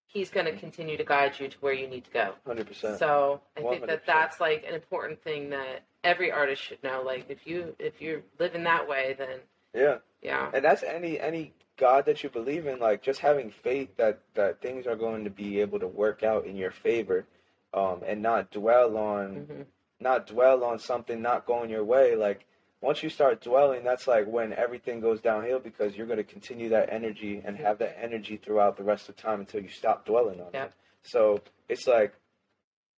He's going to continue to guide you to where you need to go. hundred percent. So I think 100%. that that's like an important thing that every artist should know. Like if you if you're living that way, then Yeah. yeah, and that's any any god that you believe in like just having faith that that things are going to be able to work out in your favor um and not dwell on hmm not dwell on something not going your way like once you start dwelling that's like when everything goes downhill because you're going to continue that energy and have that energy throughout the rest of time until you stop dwelling on Yep. it so it's like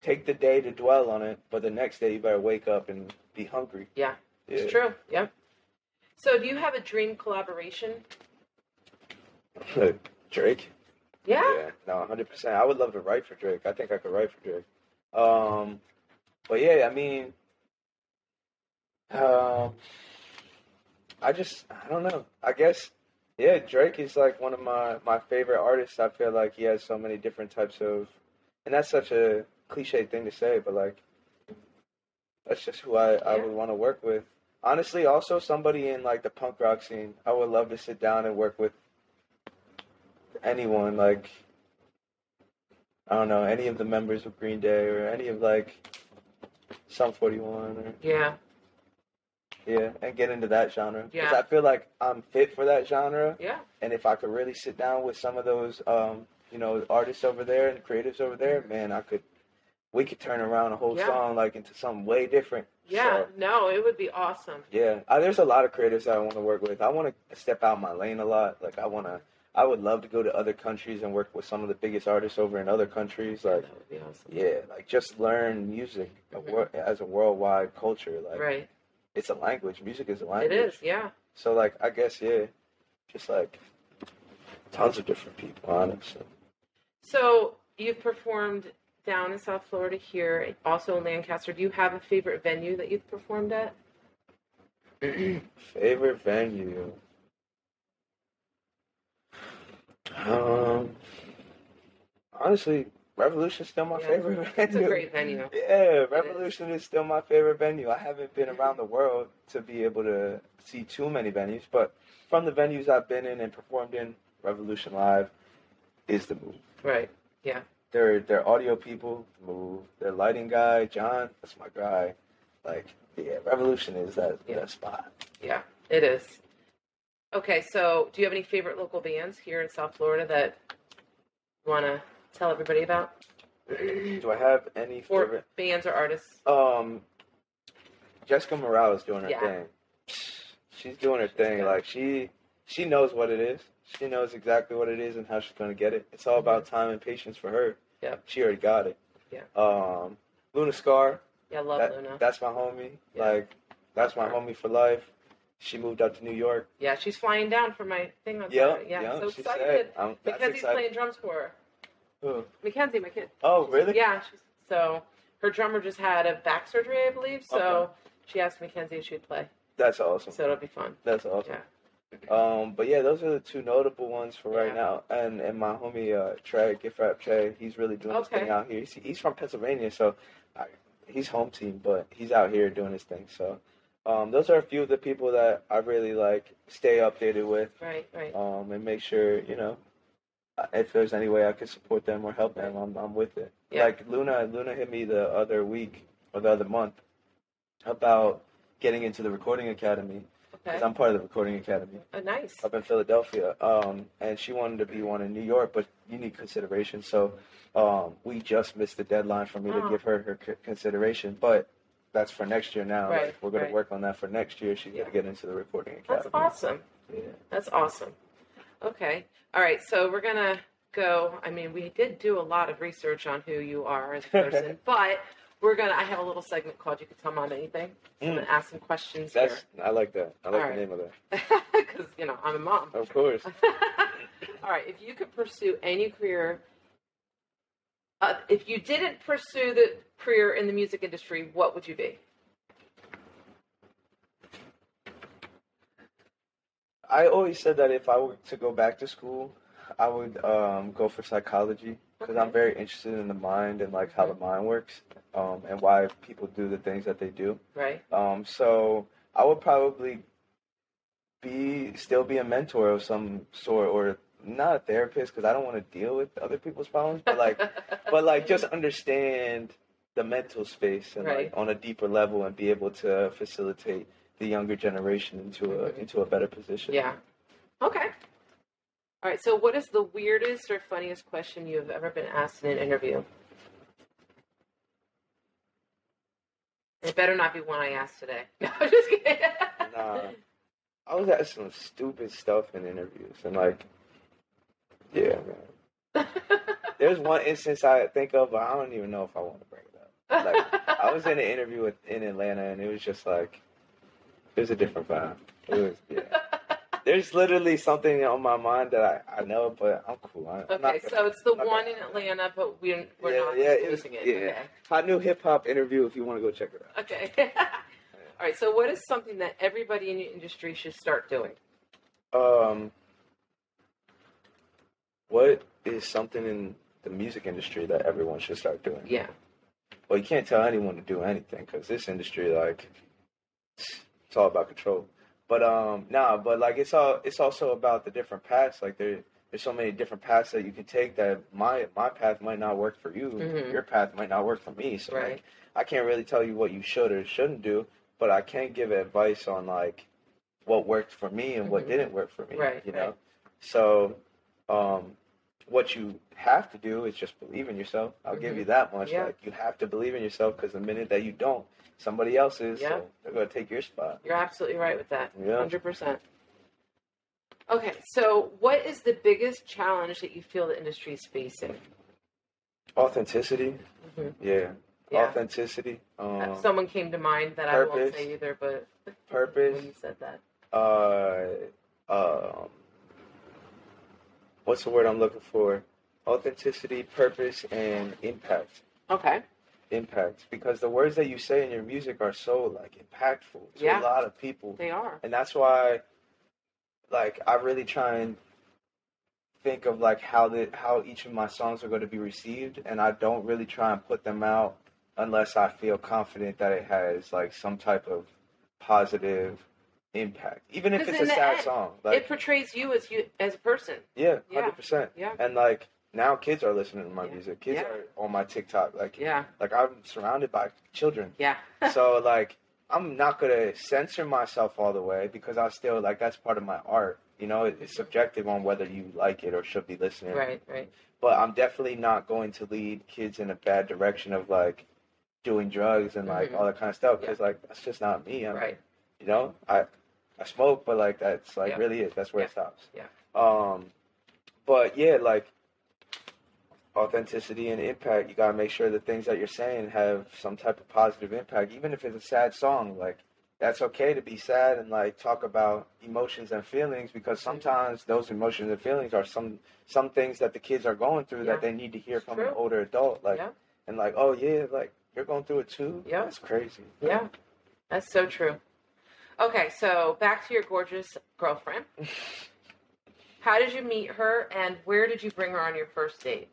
take the day to dwell on it but the next day you better wake up and be hungry Yeah, yeah. it's true. Yeah. So do you have a dream collaboration? drake Yeah. Yeah. no, hundred percent. I would love to write for Drake. I think I could write for Drake. Um, but yeah, I mean, um, I just I don't know. I guess yeah, Drake is like one of my my favorite artists. I feel like he has so many different types of, and that's such a cliche thing to say, but like that's just who I I Yeah. would want to work with. Honestly, also somebody in like the punk rock scene. I would love to sit down and work with anyone like I don't know any of the members of Green Day or any of like Sum 41 or Yeah. Yeah, and get into that genre because Yeah. I feel like I'm fit for that genre, Yeah. and if I could really sit down with some of those um you know artists over there and creatives over there, man, I could we could turn around a whole Yeah. song like into something way different. Yeah. So, No, it would be awesome. yeah, I, there's a lot of creatives that I want to work with. I want to step out my lane a lot. Like I want to, I would love to go to other countries and work with some of the biggest artists over in other countries. Like that would be awesome. yeah, like just learn music wor- as a worldwide culture. Like Right. It's a language. Music is a language. is. Yeah. So like I guess yeah, just like tons of different people. Honestly, So you've performed down in South Florida here, also in Lancaster. Do you have a favorite venue that you've performed at? favorite venue. Um, honestly, Revolution's still my Yeah, favorite venue. It's a great venue. Yeah, Revolution is still my favorite venue. I haven't been around the world to be able to see too many venues, but from the venues I've been in and performed in, Revolution Live is the move. Right. Yeah. Their their audio people move. Their lighting guy, John, that's my guy. Like, yeah, Revolution is that Yeah. that spot. Yeah, it is. Okay, so do you have any favorite local bands here in South Florida that you want to tell everybody about? Do I have any Or favorite? bands or artists? Um, Jessica Morales doing her Yeah. thing. She's doing her thing. good. Like she she knows what it is. She knows exactly what it is and how she's gonna get it. It's all about time and patience for her. Yeah. She already got it. Yeah. Um, Luna Scar. Yeah, I love that- Luna. That's my homie. Yeah. Like that's my homie for life. She moved out to New York. Yeah, she's flying down for my thing on Yeah, Saturday. Yeah, so excited. said. Um, that's Mackenzie's playing drums for her. Who? Mackenzie, my kid. Oh, really? Yeah, she's, so her drummer just had a back surgery, I believe. So Okay. she asked Mackenzie if she'd play. That's awesome. So it'll be fun. That's awesome. Yeah. Um, but yeah, those are the two notable ones for right Yeah. now. And and my homie uh, Trey, Gift Rap Trey, he's really doing his Okay. thing out here. He's, he's from Pennsylvania, so I, he's home team, but he's out here doing his thing. So um, those are a few of the people that I really like stay updated with, Right, right. um, and make sure you know uh, if there's any way I can support them or help them, I'm I'm with it. Yeah. Like Luna, Luna hit me the other week or the other month about getting into the recording academy Okay. because I'm part of the recording academy Oh, nice. up in Philadelphia. Um, and she wanted to be one in New York, but you need consideration. So um, we just missed the deadline for me Oh. to give her her c- consideration, but that's for next year now. Right, Like, we're going right. to work on that for next year. She's Yeah. going to get into the recording academy. That's awesome. Yeah. That's awesome. Okay. All right. So we're gonna go. I mean, we did do a lot of research on who you are as a person, but we're gonna. I have a little segment called "You Can Tell Mom Anything." So I'm Mm. gonna ask some questions That's I like that. I like All the right. name of that. because you know I'm a mom. Of course. All right. If you could pursue any career, uh, if you didn't pursue the career in the music industry, what would you be? I always said that if I were to go back to school, I would um, go for psychology because I'm very interested in the mind and like how the mind works um, and why people do the things that they do. Right. Um, so I would probably be still be a mentor of some sort or not a therapist because I don't want to deal with other people's problems, but like but like just understand the mental space and Right. like on a deeper level and be able to facilitate the younger generation into a into a better position. Yeah. Okay. All right. So, what is the weirdest or funniest question you have ever been asked in an interview? It better not be one I asked today. No, I'm just kidding. Nah. I was asked some stupid stuff in interviews and like yeah, man. There's one instance I think of, but I don't even know if I want to bring it up. Like I was in an interview with, in Atlanta, and it was just like was a different vibe. It was yeah. There's literally something on my mind that I, I know, but I'm cool. I, okay, gonna- so it's the one gonna- in Atlanta, but we're, we're Yeah, not yeah, it yeah. Hot new hip hop interview. If you want to go check it out. Okay. okay. All right. So, what is something that everybody in your industry should start doing? Um, what is something in the music industry that everyone should start doing? Yeah. Well, you can't tell anyone to do anything because this industry, like, it's all about control. But um, nah, but like it's all it's also about the different paths. Like there, there's so many different paths that you can take that my my path might not work for you. Mhm. Your path might not work for me. So Right. like, I can't really tell you what you should or shouldn't do, but I can give advice on like what worked for me and what Mhm. didn't work for me. Right, You know. right. So, um, what you have to do is just believe in yourself. I'll give Mhm. you that much. Yeah. Like you have to believe in yourself because the minute that you don't, somebody else is. Yeah. So they're gonna take your spot. You're absolutely right with that. Yeah. Hundred percent. Okay, so what is the biggest challenge that you feel the industry is facing? Authenticity. Mhm. Yeah. Yeah. Authenticity. Um, Someone came to mind that I won't say either, but purpose. when you said that, uh, um, what's the word I'm looking for? Authenticity, purpose, and impact. okay, Impact, because the words that you say in your music are so like impactful to Yeah. a lot of people, they are. and that's why, like, I really try and think of like how the how each of my songs are going to be received, and I don't really try and put them out unless I feel confident that it has like some type of positive impact, even if it's a sad end, song. it portrays you as you as a person. yeah, Yeah. hundred percent. Yeah, And like now, kids are listening to my Yeah. music. Kids Yeah. are on my TikTok. Like, yeah, like I'm surrounded by children. yeah. so like I'm not gonna censor myself all the way because I still like that's part of my art. You know, it's subjective on whether you like it or should be listening. right, right. But I'm definitely not going to lead kids in a bad direction of like doing drugs and like Mhm. all that kind of stuff because like that's just not me. I'm, Right. You know, I I smoke, but like that's like Yeah. really it. That's where Yeah. it stops. Yeah. Um, but yeah, like authenticity and impact. You gotta make sure the things that you're saying have some type of positive impact, even if it's a sad song. Like that's okay to be sad and like talk about emotions and feelings because sometimes those emotions and feelings are some some things that the kids are going through Yeah. that they need to hear from an older adult. Like Yeah. and like, oh yeah, like you're going through it too. Yeah. that's crazy. Yeah, that's so true. Okay, so back to your gorgeous girlfriend. How did you meet her, and where did you bring her on your first date?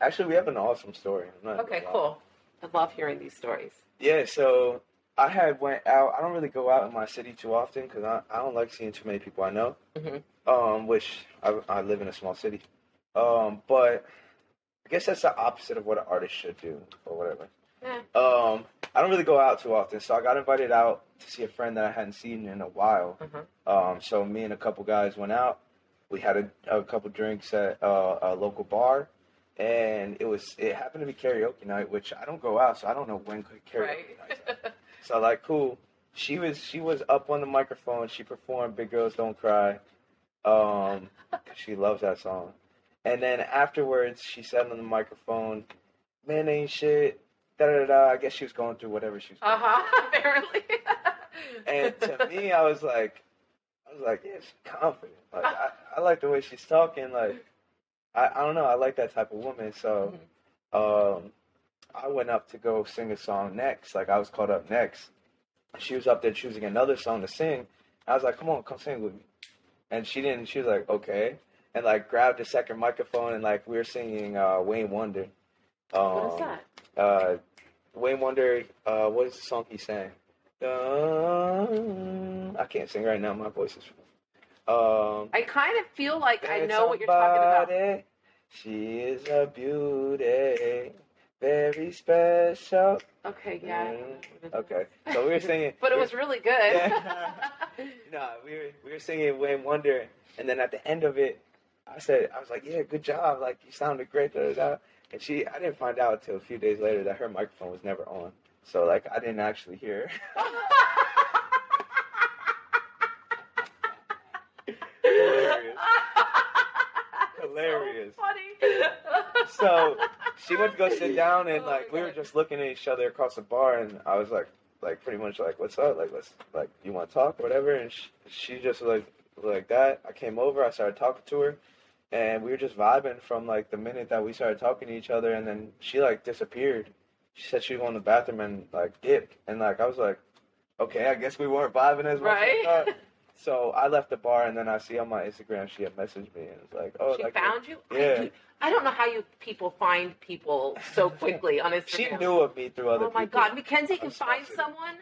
Actually, we have an awesome story. Okay, cool. I love hearing these stories. Yeah, so I had went out. I don't really go out in my city too often because I, I don't like seeing too many people I know. Mhm. Um, which I, I live in a small city. Um, but I guess that's the opposite of what an artist should do or whatever. Eh. Um, I don't really go out too often, so I got invited out to see a friend that I hadn't seen in a while. Mhm. Um, so me and a couple guys went out. We had a, a couple drinks at uh, a local bar, and it was it happened to be karaoke night, which I don't go out, so I don't know when karaoke Right. nights are. So like, cool. She was she was up on the microphone. She performed "Big Girls Don't Cry." Um, she loves that song. And then afterwards, she said on the microphone, "Man ain't shit." Da da da. I guess she was going through whatever she was. Uh huh. Apparently. And to me, I was like, I was like, yeah, she's confident. Like, I, I like the way she's talking. Like, I, I don't know, I like that type of woman. So, um, I went up to go sing a song next. Like, I was called up next. She was up there choosing another song to sing. I was like, come on, come sing with me. And she didn't. She was like, okay, and like grabbed the second microphone and like we were singing uh, Wayne Wonder. Um, what is that? uh, Wayne Wonder, uh, what is the song he sang? I can't sing right now. My voice is. Um, I kind of feel like I know what you're talking about. She is a beauty, very special. Okay, yeah. Mm, okay, so we were singing. But it was really good. Yeah. No, we were we were singing Wayne Wonder, and then at the end of it, I said, I was like, "Yeah, good job! Like you sounded great." Da, da, da. And she, I didn't find out until a few days later that her microphone was never on, so like I didn't actually hear. her. Hilarious. Hilarious. Funny. So she went to go sit down, and Oh like we oh were just looking at each other across the bar, and I was like, like pretty much like, "What's up? Like, let's like, you want to talk whatever?" And she, she just like like that. I came over, I started talking to her, and we were just vibing from like the minute that we started talking to each other, and then she like disappeared. She said she was going to the bathroom and like dipped, and like I was like, okay, I guess we weren't vibing as much. as Right? So I left the bar, and then I see on my Instagram she had messaged me, and it's like, oh, she like found you? I, Yeah. do- I don't know how you people find people so quickly on Instagram. She knew of me through other Oh my people. God, Mackenzie can find someone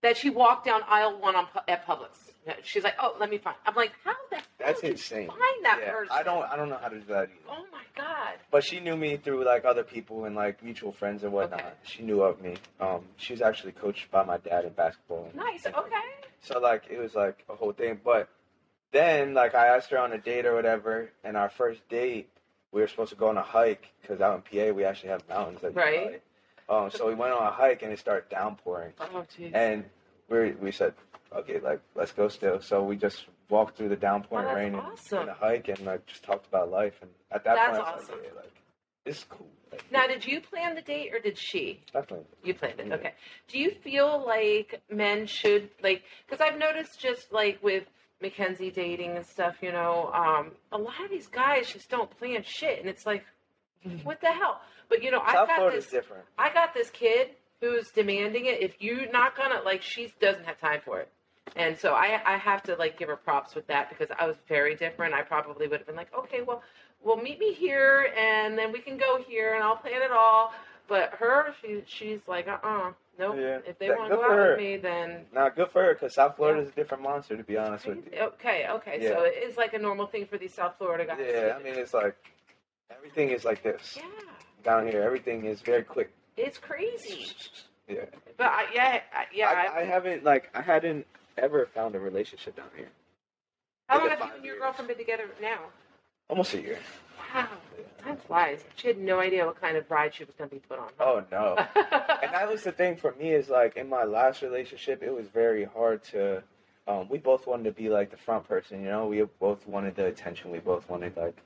that she walked down aisle one on, at Publix. She's like, oh, let me find. I'm like, how the hell That's did you insane. find that yeah, person? I don't I don't know how to do that either. Oh my God. But she knew me through like other people and like mutual friends and whatnot. Okay. She knew of me. Um, she was actually coached by my dad in basketball. Nice. Okay. So like it was like a whole thing. But then like I asked her on a date or whatever, and our first date we were supposed to go on a hike because out in PA we actually have mountains that Right. Um, so we went on a hike and it started downpouring, Oh, jeez. and we we said, okay, like let's go still. So we just walked through the downpouring Oh, rain and, awesome. and a hike and like just talked about life. And at that That's point, I was awesome. like, yeah, like this is cool. Like, Now, did you plan the date or did she? definitely. You planned it. Okay. Do you feel like men should like? Because I've noticed just like with Mackenzie dating and stuff, you know, um, a lot of these guys just don't plan shit, and it's like, what the hell? But you know, I got Florida's this. different. I got this kid who's demanding it. If you're not gonna like, she doesn't have time for it. And so I, I have to like give her props with that because I was very different. I probably would have been like, okay, well, well, meet me here, and then we can go here, and I'll plan it all. But her, she, she's like, uh, uh nope. Yeah. If they want to go out her. with me, then Now, good for her because South Florida's a different monster. To be honest with you. okay, okay. Yeah. So it is like a normal thing for these South Florida guys. Yeah, I mean it's like everything is like this yeah, down here. Everything is very quick. it's crazy. Yeah. But I, yeah, I, yeah. I, I haven't like I hadn't ever found a relationship down here. how long have you and your girlfriend been together now? Almost a year. Wow, time flies. She had no idea what kind of ride she was going to be put on. Oh no. and that was the thing for me is like in my last relationship, it was very hard to. Um, we both wanted to be like the front person, you know. We both wanted the attention. We both wanted like,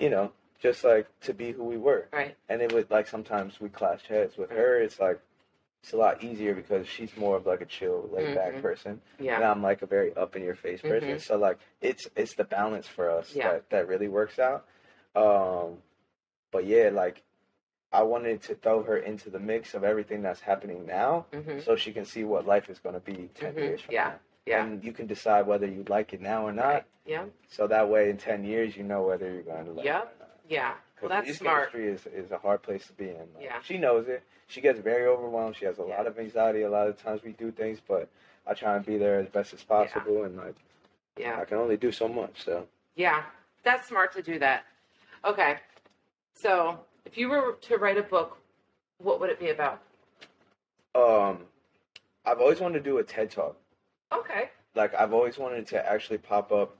you know, just like to be who we were. right. And it would like sometimes we clashed heads. With her, it's like it's a lot easier because she's more of like a chill, laid back Mhm. person, and Yeah. I'm like a very up in your face person. Mhm. So like it's it's the balance for us Yeah. that that really works out. Um, but yeah, like I wanted to throw her into the mix of everything that's happening now, hmm so she can see what life is going to be 10 Mhm. years from Yeah. now. Yeah. and you can decide whether you like it now or not. Right. Yeah. So that way, in ten years, you know whether you're going to like Yep. it or not. Yeah. Well, music smart. industry is, is a hard place to be in. Like, Yeah. She knows it. She gets very overwhelmed. She has a Yeah. lot of anxiety. A lot of times we do things, but I try and be there as best as possible, Yeah. and like Yeah. I can only do so much. So Yeah. That's smart to do that. Okay. So, if you were to write a book, what would it be about? um, I've always wanted to do a TED talk. Okay. Like I've always wanted to actually pop up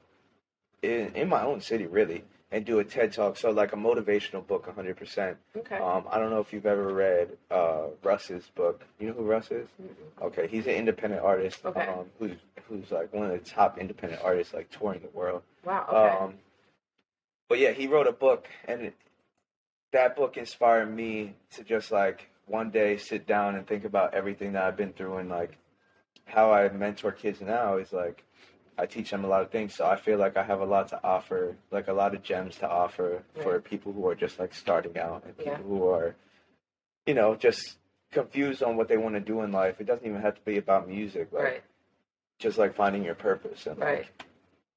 in in my own city, really, and do a TED talk. So like a motivational book, hundred percent. Okay. Um, I don't know if you've ever read uh, Russ's book. You know who Russ is? Mm-mm. Okay, he's an independent artist. Okay. Um, who's who's like one of the top independent artists, like touring the world. Wow. Okay. Um, but yeah, he wrote a book, and that book inspired me to just like one day sit down and think about everything that I've been through, and like how I mentor kids now is like I teach them a lot of things. So I feel like I have a lot to offer, like a lot of gems to offer for people who are just like starting out and people Yeah. who are, you know, just confused on what they want to do in life. It doesn't even have to be about music, like right. just like finding your purpose and like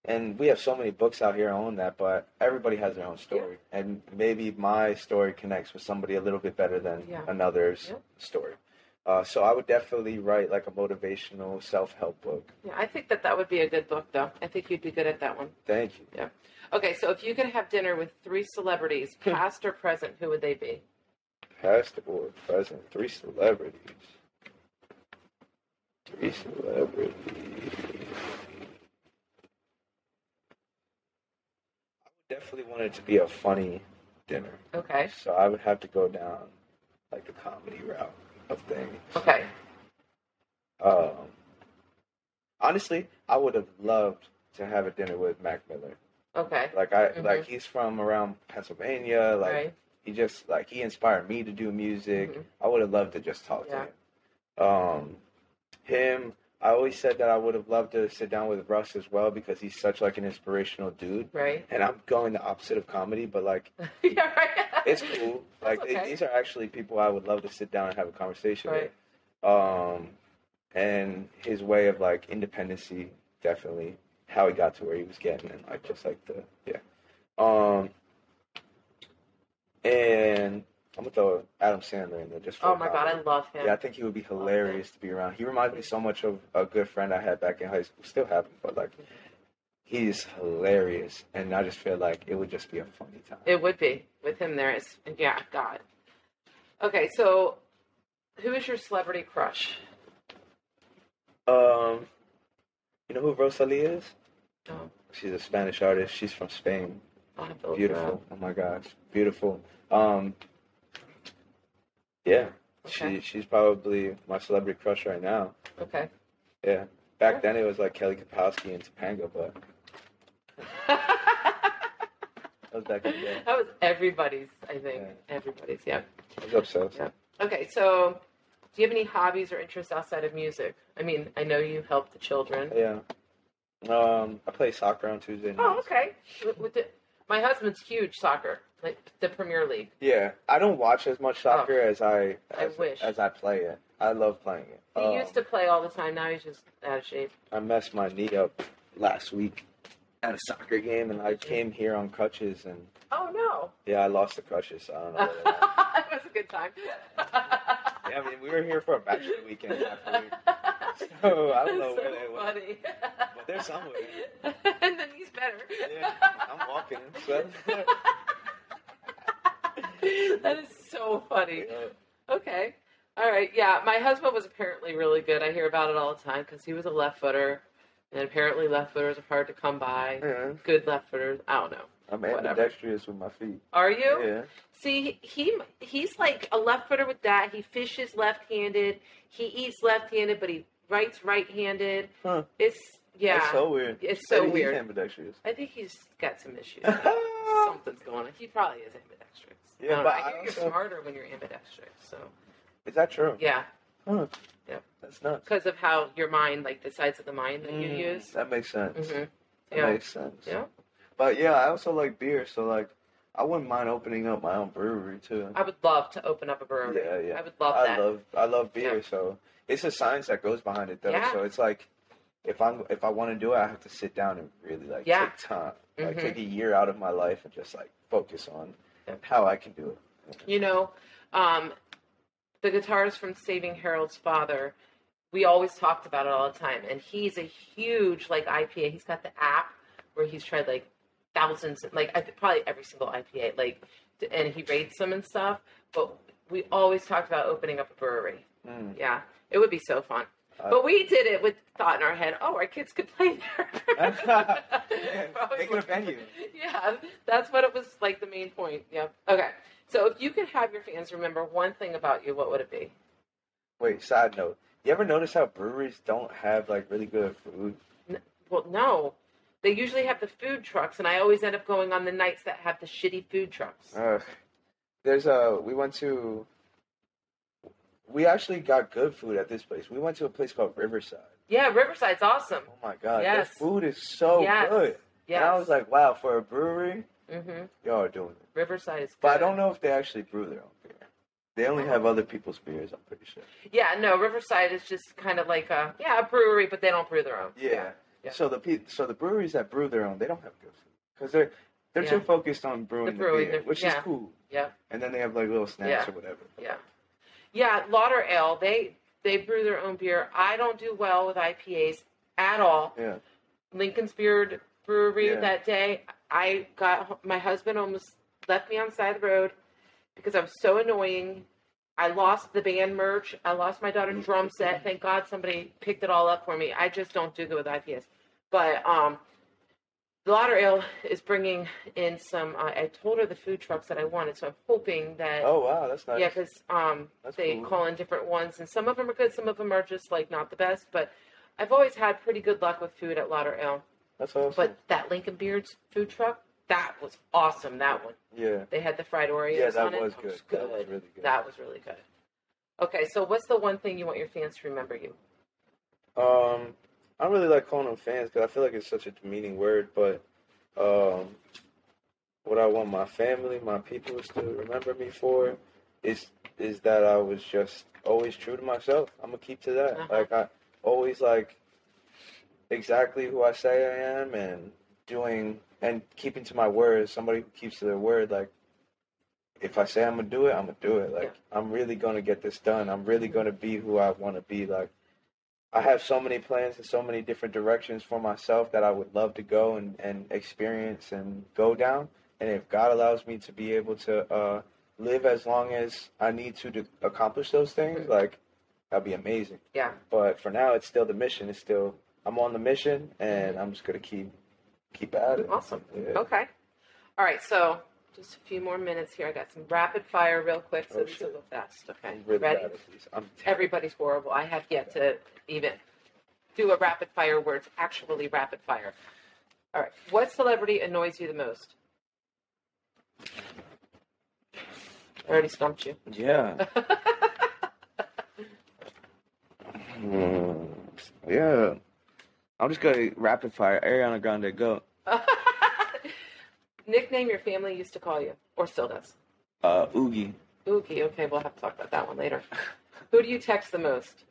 and we have so many books out here on that, but everybody has their own story, and maybe my story connects with somebody a little bit better than Yeah. another's Yeah. story. Uh, so I would definitely write like a motivational self-help book. Yeah, I think that that would be a good book, though. I think you'd be good at that one. Thank you. Yeah. Okay, so if you could have dinner with three celebrities, past or present, who would they be? Past or present, three celebrities. Three celebrities. I would definitely want it to be a funny dinner. Okay. So I would have to go down like the comedy route of things. Okay. Um, honestly, I would have loved to have a dinner with Mac Miller. Okay. Like I Mhm. like he's from around Pennsylvania. Like right. he just like he inspired me to do music. Mhm. I would have loved to just talk Yeah. to him. Um, him. I always said that I would have loved to sit down with Russ as well because he's such like an inspirational dude. Right. And I'm going the opposite of comedy, but like yeah, right. it's cool. Like okay. these are actually people I would love to sit down and have a conversation Right. with. Um, and his way of like independency, definitely how he got to where he was getting, and like just like the yeah. Um, and I'm gonna throw Adam Sandler in there just for Oh my god, I love him. Yeah, I think he would be hilarious to be around. He reminds me so much of a good friend I had back in high school. Still have him, but like he's hilarious, and I just feel like it would just be a funny time. It would be with him there. Is yeah, God. Okay, so who is your celebrity crush? Um, you know who Rosalía is? Oh, She's a Spanish artist. She's from Spain. I'll have to look her Beautiful. Oh my gosh, beautiful. Um, yeah, Okay. she she's probably my celebrity crush right now. Okay. Yeah. Back then it was like Kelly Kapowski and Topanga, but that was back in the day. that was everybody's, I think. Yeah. Everybody's, yeah. I was obsessed. Yeah. Okay, so do you have any hobbies or interests outside of music? I mean, I know you help the children. Yeah. Um, I play soccer on Tuesday nights. Oh, okay. With, with the, my husband's huge soccer, like the Premier League. Yeah, I don't watch as much soccer as I Oh. I as, wish. as I play it. I love playing it. He Um, used to play all the time. Now he's just out of shape. I messed my knee up last week at a soccer game, and I came here on crutches, and Oh no! yeah, I lost the crutches. So I don't know. Where they went. it was a good time. yeah, I mean, we were here for a bachelor weekend after, so I don't know so where they went. funny. But they're somewhere. and then he's better. Yeah, I'm walking. So. that is so funny. Okay. All right. Yeah, my husband was apparently really good. I hear about it all the time because he was a left footer, and apparently left footers are hard to come by. Yeah. Good left footers. I don't know. I'm ambidextrous with my feet. Are you? Yeah. See, he he's like a left footer with that. He fishes left-handed. He eats left-handed, but he writes right-handed. Huh. It's yeah. That's so weird. It's so Maybe weird. ambidextrous. I think he's got some issues. Something's going on. He probably is ambidextrous. Yeah, I know. but I I you're smarter when you're ambidextrous. So Is that true? yeah, Huh. Yeah. That's nuts. because of how your mind, like the sides of the mind that you Mm, use. That makes sense. hmm That Yeah. makes sense. Yeah. But yeah, I also like beer, so like I wouldn't mind opening up my own brewery too. I would love to open up a brewery. Yeah, yeah. I would love I that. love I love beer, Yeah. so it's a science that goes behind it though. Yeah. So it's like if I'm if I want to do it, I have to sit down and really like Yeah. take time, like Mhm. take a year out of my life and just like focus on how I can do it. You know, um, the guitarist from Saving Harold's father, we always talked about it all the time. And he's a huge, like, IPA. He's got the app where he's tried, like, thousands, like, probably every single IPA, like, and he rates them and stuff. But we always talked about opening up a brewery. Mm. Yeah, it would be so fun. Uh, But we did it with thought in our head, oh, our kids could play there. Make it a venue. Yeah, that's what it was like the main point. Yep. Okay. So if you could have your fans remember one thing about you, what would it be? Wait, side note. You ever notice how breweries don't have like really good food? Well, no. They usually have the food trucks, and I always end up going on the nights that have the shitty food trucks. Ugh. There's a we went to we actually got good food at this place. We went to a place called Riverside. Yeah, Riverside's awesome. Oh my god, Yes. their food is so Yes. good. Yeah. And I was like, wow, for a brewery, hmm y'all are doing it. Riverside is good. But I don't know if they actually brew their own beer. They only have other people's beers, I'm pretty sure. Yeah, no, Riverside is just kind of like a yeah a brewery, but they don't brew their own. Yeah. Yeah. So the pe- so the breweries that brew their own, they don't have good food because they're they're too focused on brewing the, brewing, beer, which yeah. is cool. Yeah. And then they have like little snacks Yeah. or whatever. Yeah, yeah. Lauder Ale, they they brew their own beer. I don't do well with IPAs at all. Yeah. Lincoln's Beard Brewery Yeah. that day. I got my husband almost left me on the side of the road because I was so annoying. I lost the band merch. I lost my daughter's drum set. Thank God somebody picked it all up for me. I just don't do good with IPAs. But um, Lauder Ale is bringing in some. Uh, I told her the food trucks that I wanted, so I'm hoping that. Oh wow, that's nice. Yeah, because um, That's they cool. call in different ones, and some of them are good, some of them are just like not the best. But I've always had pretty good luck with food at Lauder Ale. That's awesome. But that Lincoln Beards food truck, that was awesome. That one, yeah. they had the fried Oreos Yeah, that on it. was That good. was That was really good. That was really good. Okay, so what's the one thing you want your fans to remember you? Um, I don't really like calling them fans because I feel like it's such a demeaning word. But um, what I want my family, my people, to remember me for is is that I was just always true to myself. I'm gonna keep to that. Uh-huh. Like I always like exactly who I say I am and doing and keeping to my word. Somebody who keeps to their word, like. If I say I'm gonna do it, I'm gonna do it. Like I'm really gonna get this done. I'm really gonna be who I want to be. Like I have so many plans and so many different directions for myself that I would love to go and, and experience and go down. And if God allows me to be able to uh, live as long as I need to to accomplish those things, like that'd be amazing. Yeah. But for now, it's still the mission. It's still I'm on the mission, and I'm just gonna keep keep at it. Awesome. Yeah. Okay. All right, so just a few more minutes here. I got some rapid fire real quick, so Oh, this shit. will go fast. Okay. Really Ready? bad at these. I'm. Everybody's horrible. I have yet to even do a rapid fire where it's actually rapid fire. All right. What celebrity annoys you the most? I already stumped you. Yeah. Hmm. Yeah. I'm just gonna rapid fire. Ariana Grande, go. Nickname your family used to call you, or still does. Uh, Oogie. Ookie. Okay, we'll have to talk about that one later. Who do you text the most?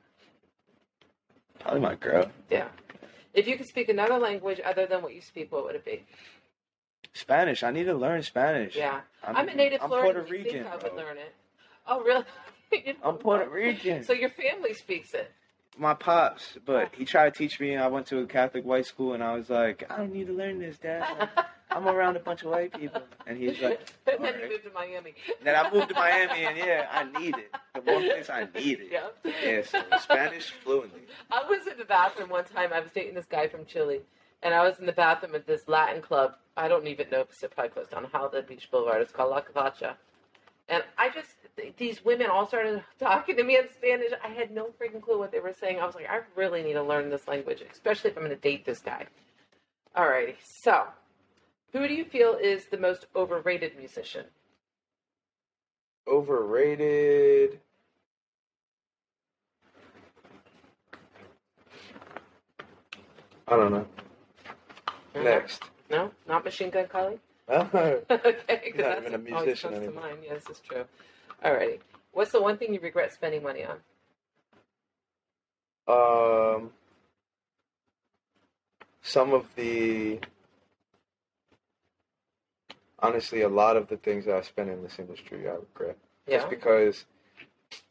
Probably my girl. Yeah. If you could speak another language other than what you speak, what would it be? Spanish. I need to learn Spanish. Yeah. I'm, I'm, a native I'm Floridian. Puerto think Rican. I would bro. learn it. Oh, really? You I'm Puerto. Rican. So your family speaks it. My pops, but he tried to teach me. I went to a Catholic white school, and I was like, I don't need to learn this, Dad. I'm around a bunch of white people, and he's like, and then you moved to Miami. then I moved to Miami, and yeah, I need it. The one place I need it. Yeah. Yeah, so Spanish fluently. I was in the bathroom one time. I was dating this guy from Chile, and I was in the bathroom at this Latin club. I don't even know if it's probably closed down How the Beach Boulevard. It's called La Covacha. And I just, th- these women all started talking to me in Spanish. I had no freaking clue what they were saying. I was like, I really need to learn this language, especially if I'm going to date this guy. Alrighty. So, who do you feel is the most overrated musician? Overrated. I don't know. Next. No? Not Machine Gun Kelly? okay, because Not that's even a musician comes to anymore. mind. Yes, it's true. Alrighty. What's the one thing you regret spending money on? Um, some of the honestly a lot of the things that I spent in this industry I regret. Yeah. Just because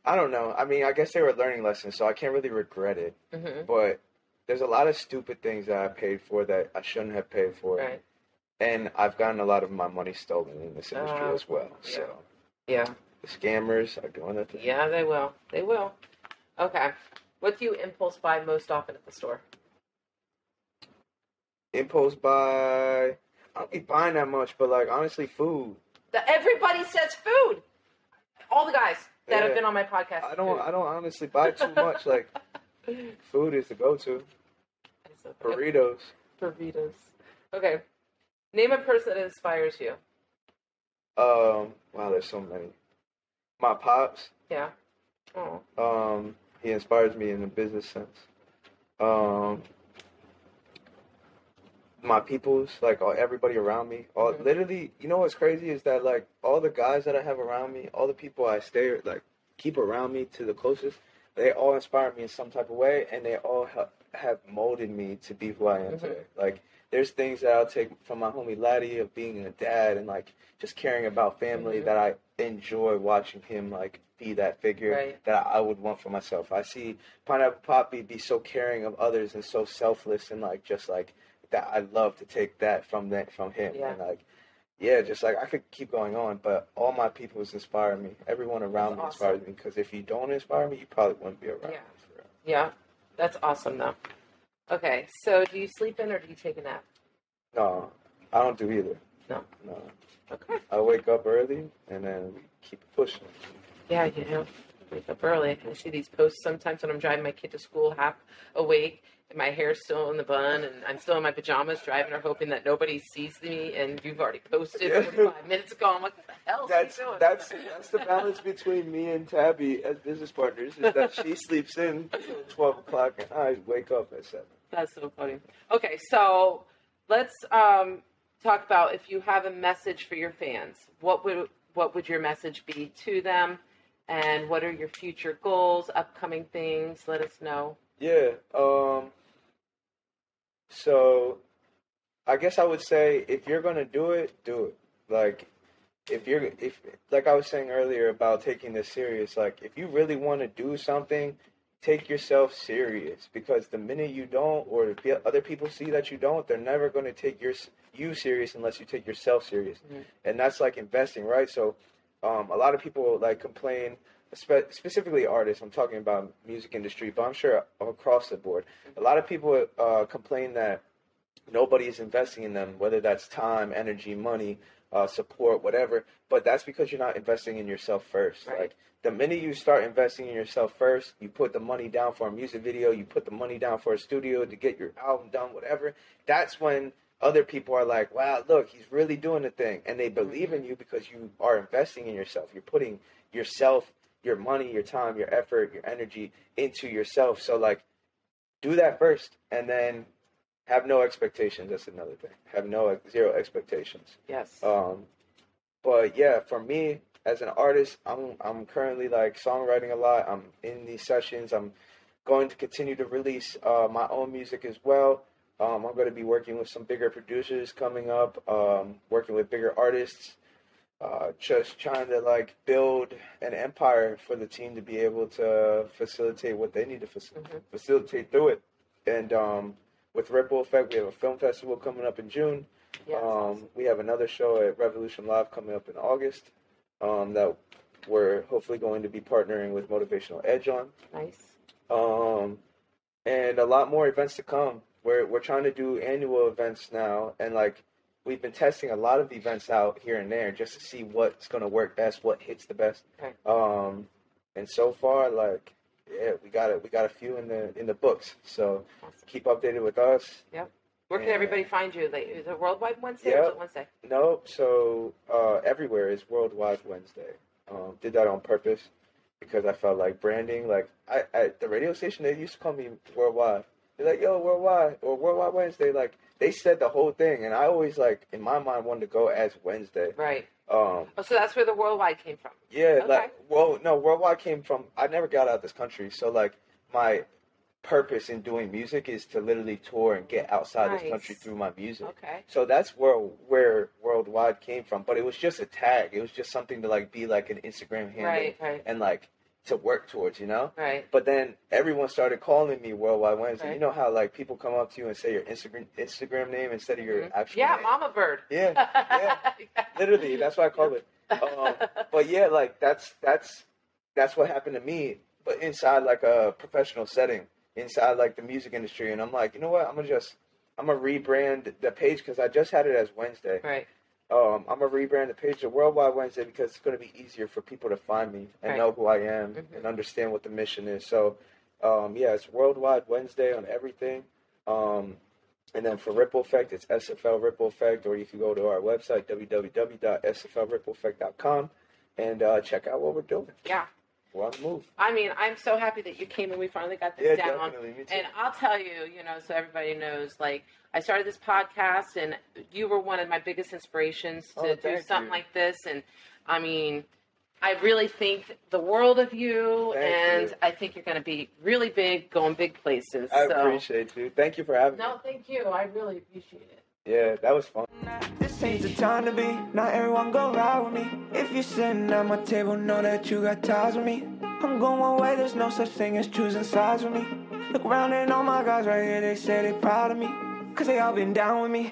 I don't know. I mean, I guess they were learning lessons, so I can't really regret it. hmm But there's a lot of stupid things that I paid for that I shouldn't have paid for. Right. And I've gotten a lot of my money stolen in this industry Oh, as well. yeah. So Yeah. The scammers are doing it. Yeah, they will. They will. Okay. What do you impulse buy most often at the store? Impulse buy. I don't be buying that much, but like honestly, food. The, everybody says food. All the guys that have been on my podcast. I don't. I don't honestly buy too much. Like food is the go-to. Burritos. Burritos. Okay. Name a person that inspires you. Um. Wow, there's so many. My pops. Yeah. Oh. Um. He inspires me in a business sense. Um. My peoples, like all, everybody around me, all Mhm. literally. You know what's crazy is that like all the guys that I have around me, all the people I stay like keep around me to the closest, they all inspire me in some type of way, and they all ha- have molded me to be who I am Mhm. today. Like there's things that I'll take from my homie Laddie of being a dad and like just caring about family Mhm. that I enjoy watching him like be that figure Right. that I would want for myself. I see Pineapple Poppy be so caring of others and so selfless and like just like that. I love to take that from that from him Yeah. and like yeah, just like I could keep going on, but all my peoples inspire me. Everyone around That's me inspires me because if you don't inspire me, you probably wouldn't be around. Yeah. me for real. Yeah. That's awesome, though. Okay. So, do you sleep in or do you take a nap? No, I don't do either. No. No. I wake up early and then keep pushing. Yeah, you know, wake up early. I see these posts sometimes when I'm driving my kid to school half awake and my hair's still in the bun and I'm still in my pajamas driving her hoping that nobody sees me and you've already posted Yeah. 45 minutes ago. I'm like, what the hell That's are you doing? that's that's the balance between me and Tabby as business partners is that she sleeps in till twelve o'clock and I wake up at seven. That's so funny. Okay, so let's um, talk about if you have a message for your fans. What would what would your message be to them, and what are your future goals, upcoming things? Let us know. Yeah. Um. So, I guess I would say if you're gonna do it, do it. Like, if you're if like I was saying earlier about taking this serious, like if you really want to do something, take yourself serious because the minute you don't, or if other people see that you don't, they're never gonna take your you serious unless you take yourself serious, Mhm. and that's like investing, right? So, um, a lot of people like complain spe- specifically artists. I'm talking about music industry, but I'm sure across the board, a lot of people uh, complain that nobody is investing in them, whether that's time, energy, money, uh, support, whatever. But that's because you're not investing in yourself first. Right. Like the minute you start investing in yourself first, you put the money down for a music video, you put the money down for a studio to get your album done, whatever. That's when other people are like, "Wow, look, he's really doing the thing," and they believe in you because you are investing in yourself. You're putting yourself, your money, your time, your effort, your energy into yourself. So like, do that first, and then have no expectations. That's another thing. Have no zero expectations. Yes. Um, but yeah, for me as an artist, I'm I'm currently like songwriting a lot. I'm in these sessions. I'm going to continue to release uh, my own music as well. Um, I'm going to be working with some bigger producers coming up. Um, working with bigger artists. Uh, just trying to like build an empire for the team to be able to facilitate what they need to faci- Mhm. facilitate through it. And um, with Ripple Effect, we have a film festival coming up in June. yeah, Um, awesome. We have another show at Revolution Live coming up in August um, that we're hopefully going to be partnering with Motivational Edge on. Nice. Um, and a lot more events to come. We're, we're trying to do annual events now, and like we've been testing a lot of events out here and there just to see what's going to work best, what hits the best. Okay. Um, and so far, like, yeah, we got it. We got a few in the in the books. So Awesome. keep updated with us. Yep. Where can Yeah. everybody find you? Like, is it Worldwide Wednesday or is it Wednesday? Nope. So uh, everywhere is Worldwide Wednesday. Um, did that on purpose because I felt like branding. Like I at the radio station, they used to call me Worldwide. They're like, "Yo, Worldwide" or "Worldwide Wednesday." Like they said the whole thing, and I always like in my mind wanted to go as Wednesday. Right. Um, Oh, so that's where the Worldwide came from. yeah, Okay. like well, no, Worldwide came from. I never got out of this country, so like my purpose in doing music is to literally tour and get outside Nice. this country through my music. Okay. So that's where where worldwide came from. But it was just a tag. It was just something to like be like an Instagram handle Right, right, and like to work towards, you know. right. But then everyone started calling me Worldwide Wednesday. Right. You know how like people come up to you and say your Instagram Instagram name instead of your Mhm. actual Yeah, name. Mama Bird. Yeah, yeah. Literally, that's what I call it. Um, but yeah, like that's that's that's what happened to me. But inside like a professional setting, inside like the music industry, and I'm like, you know what? I'm gonna just I'm gonna rebrand the page because I just had it as Wednesday. right. Um, I'm gonna rebrand the page to Worldwide Wednesday because it's gonna be easier for people to find me and Right. know who I am Mhm. and understand what the mission is. So, um, yeah, it's Worldwide Wednesday on everything. Um, and then for Ripple Effect, it's SFL Ripple Effect, or you can go to our website www.sflrippleeffect.com and uh, check out what we're doing. Yeah. We're on the move. I mean, I'm so happy that you came and we finally got this Yeah, down. definitely. Me too. And I'll tell you, you know, so everybody knows, like, I started this podcast, and you were one of my biggest inspirations to Oh, do something you. like this. And I mean, I really think the world of you, Thank and you. I think you're going to be really big, going big places. I so. appreciate you. Thank you for having me. No, thank you. I really appreciate it. Yeah, that was fun. This ain't the time to be. Not everyone go ride with me. If you're sitting at my table, know that you got ties with me. I'm going one way, there's no such thing as choosing sides with me. Look around and all my guys right here, they say they proud of me. Cause they all been down with me.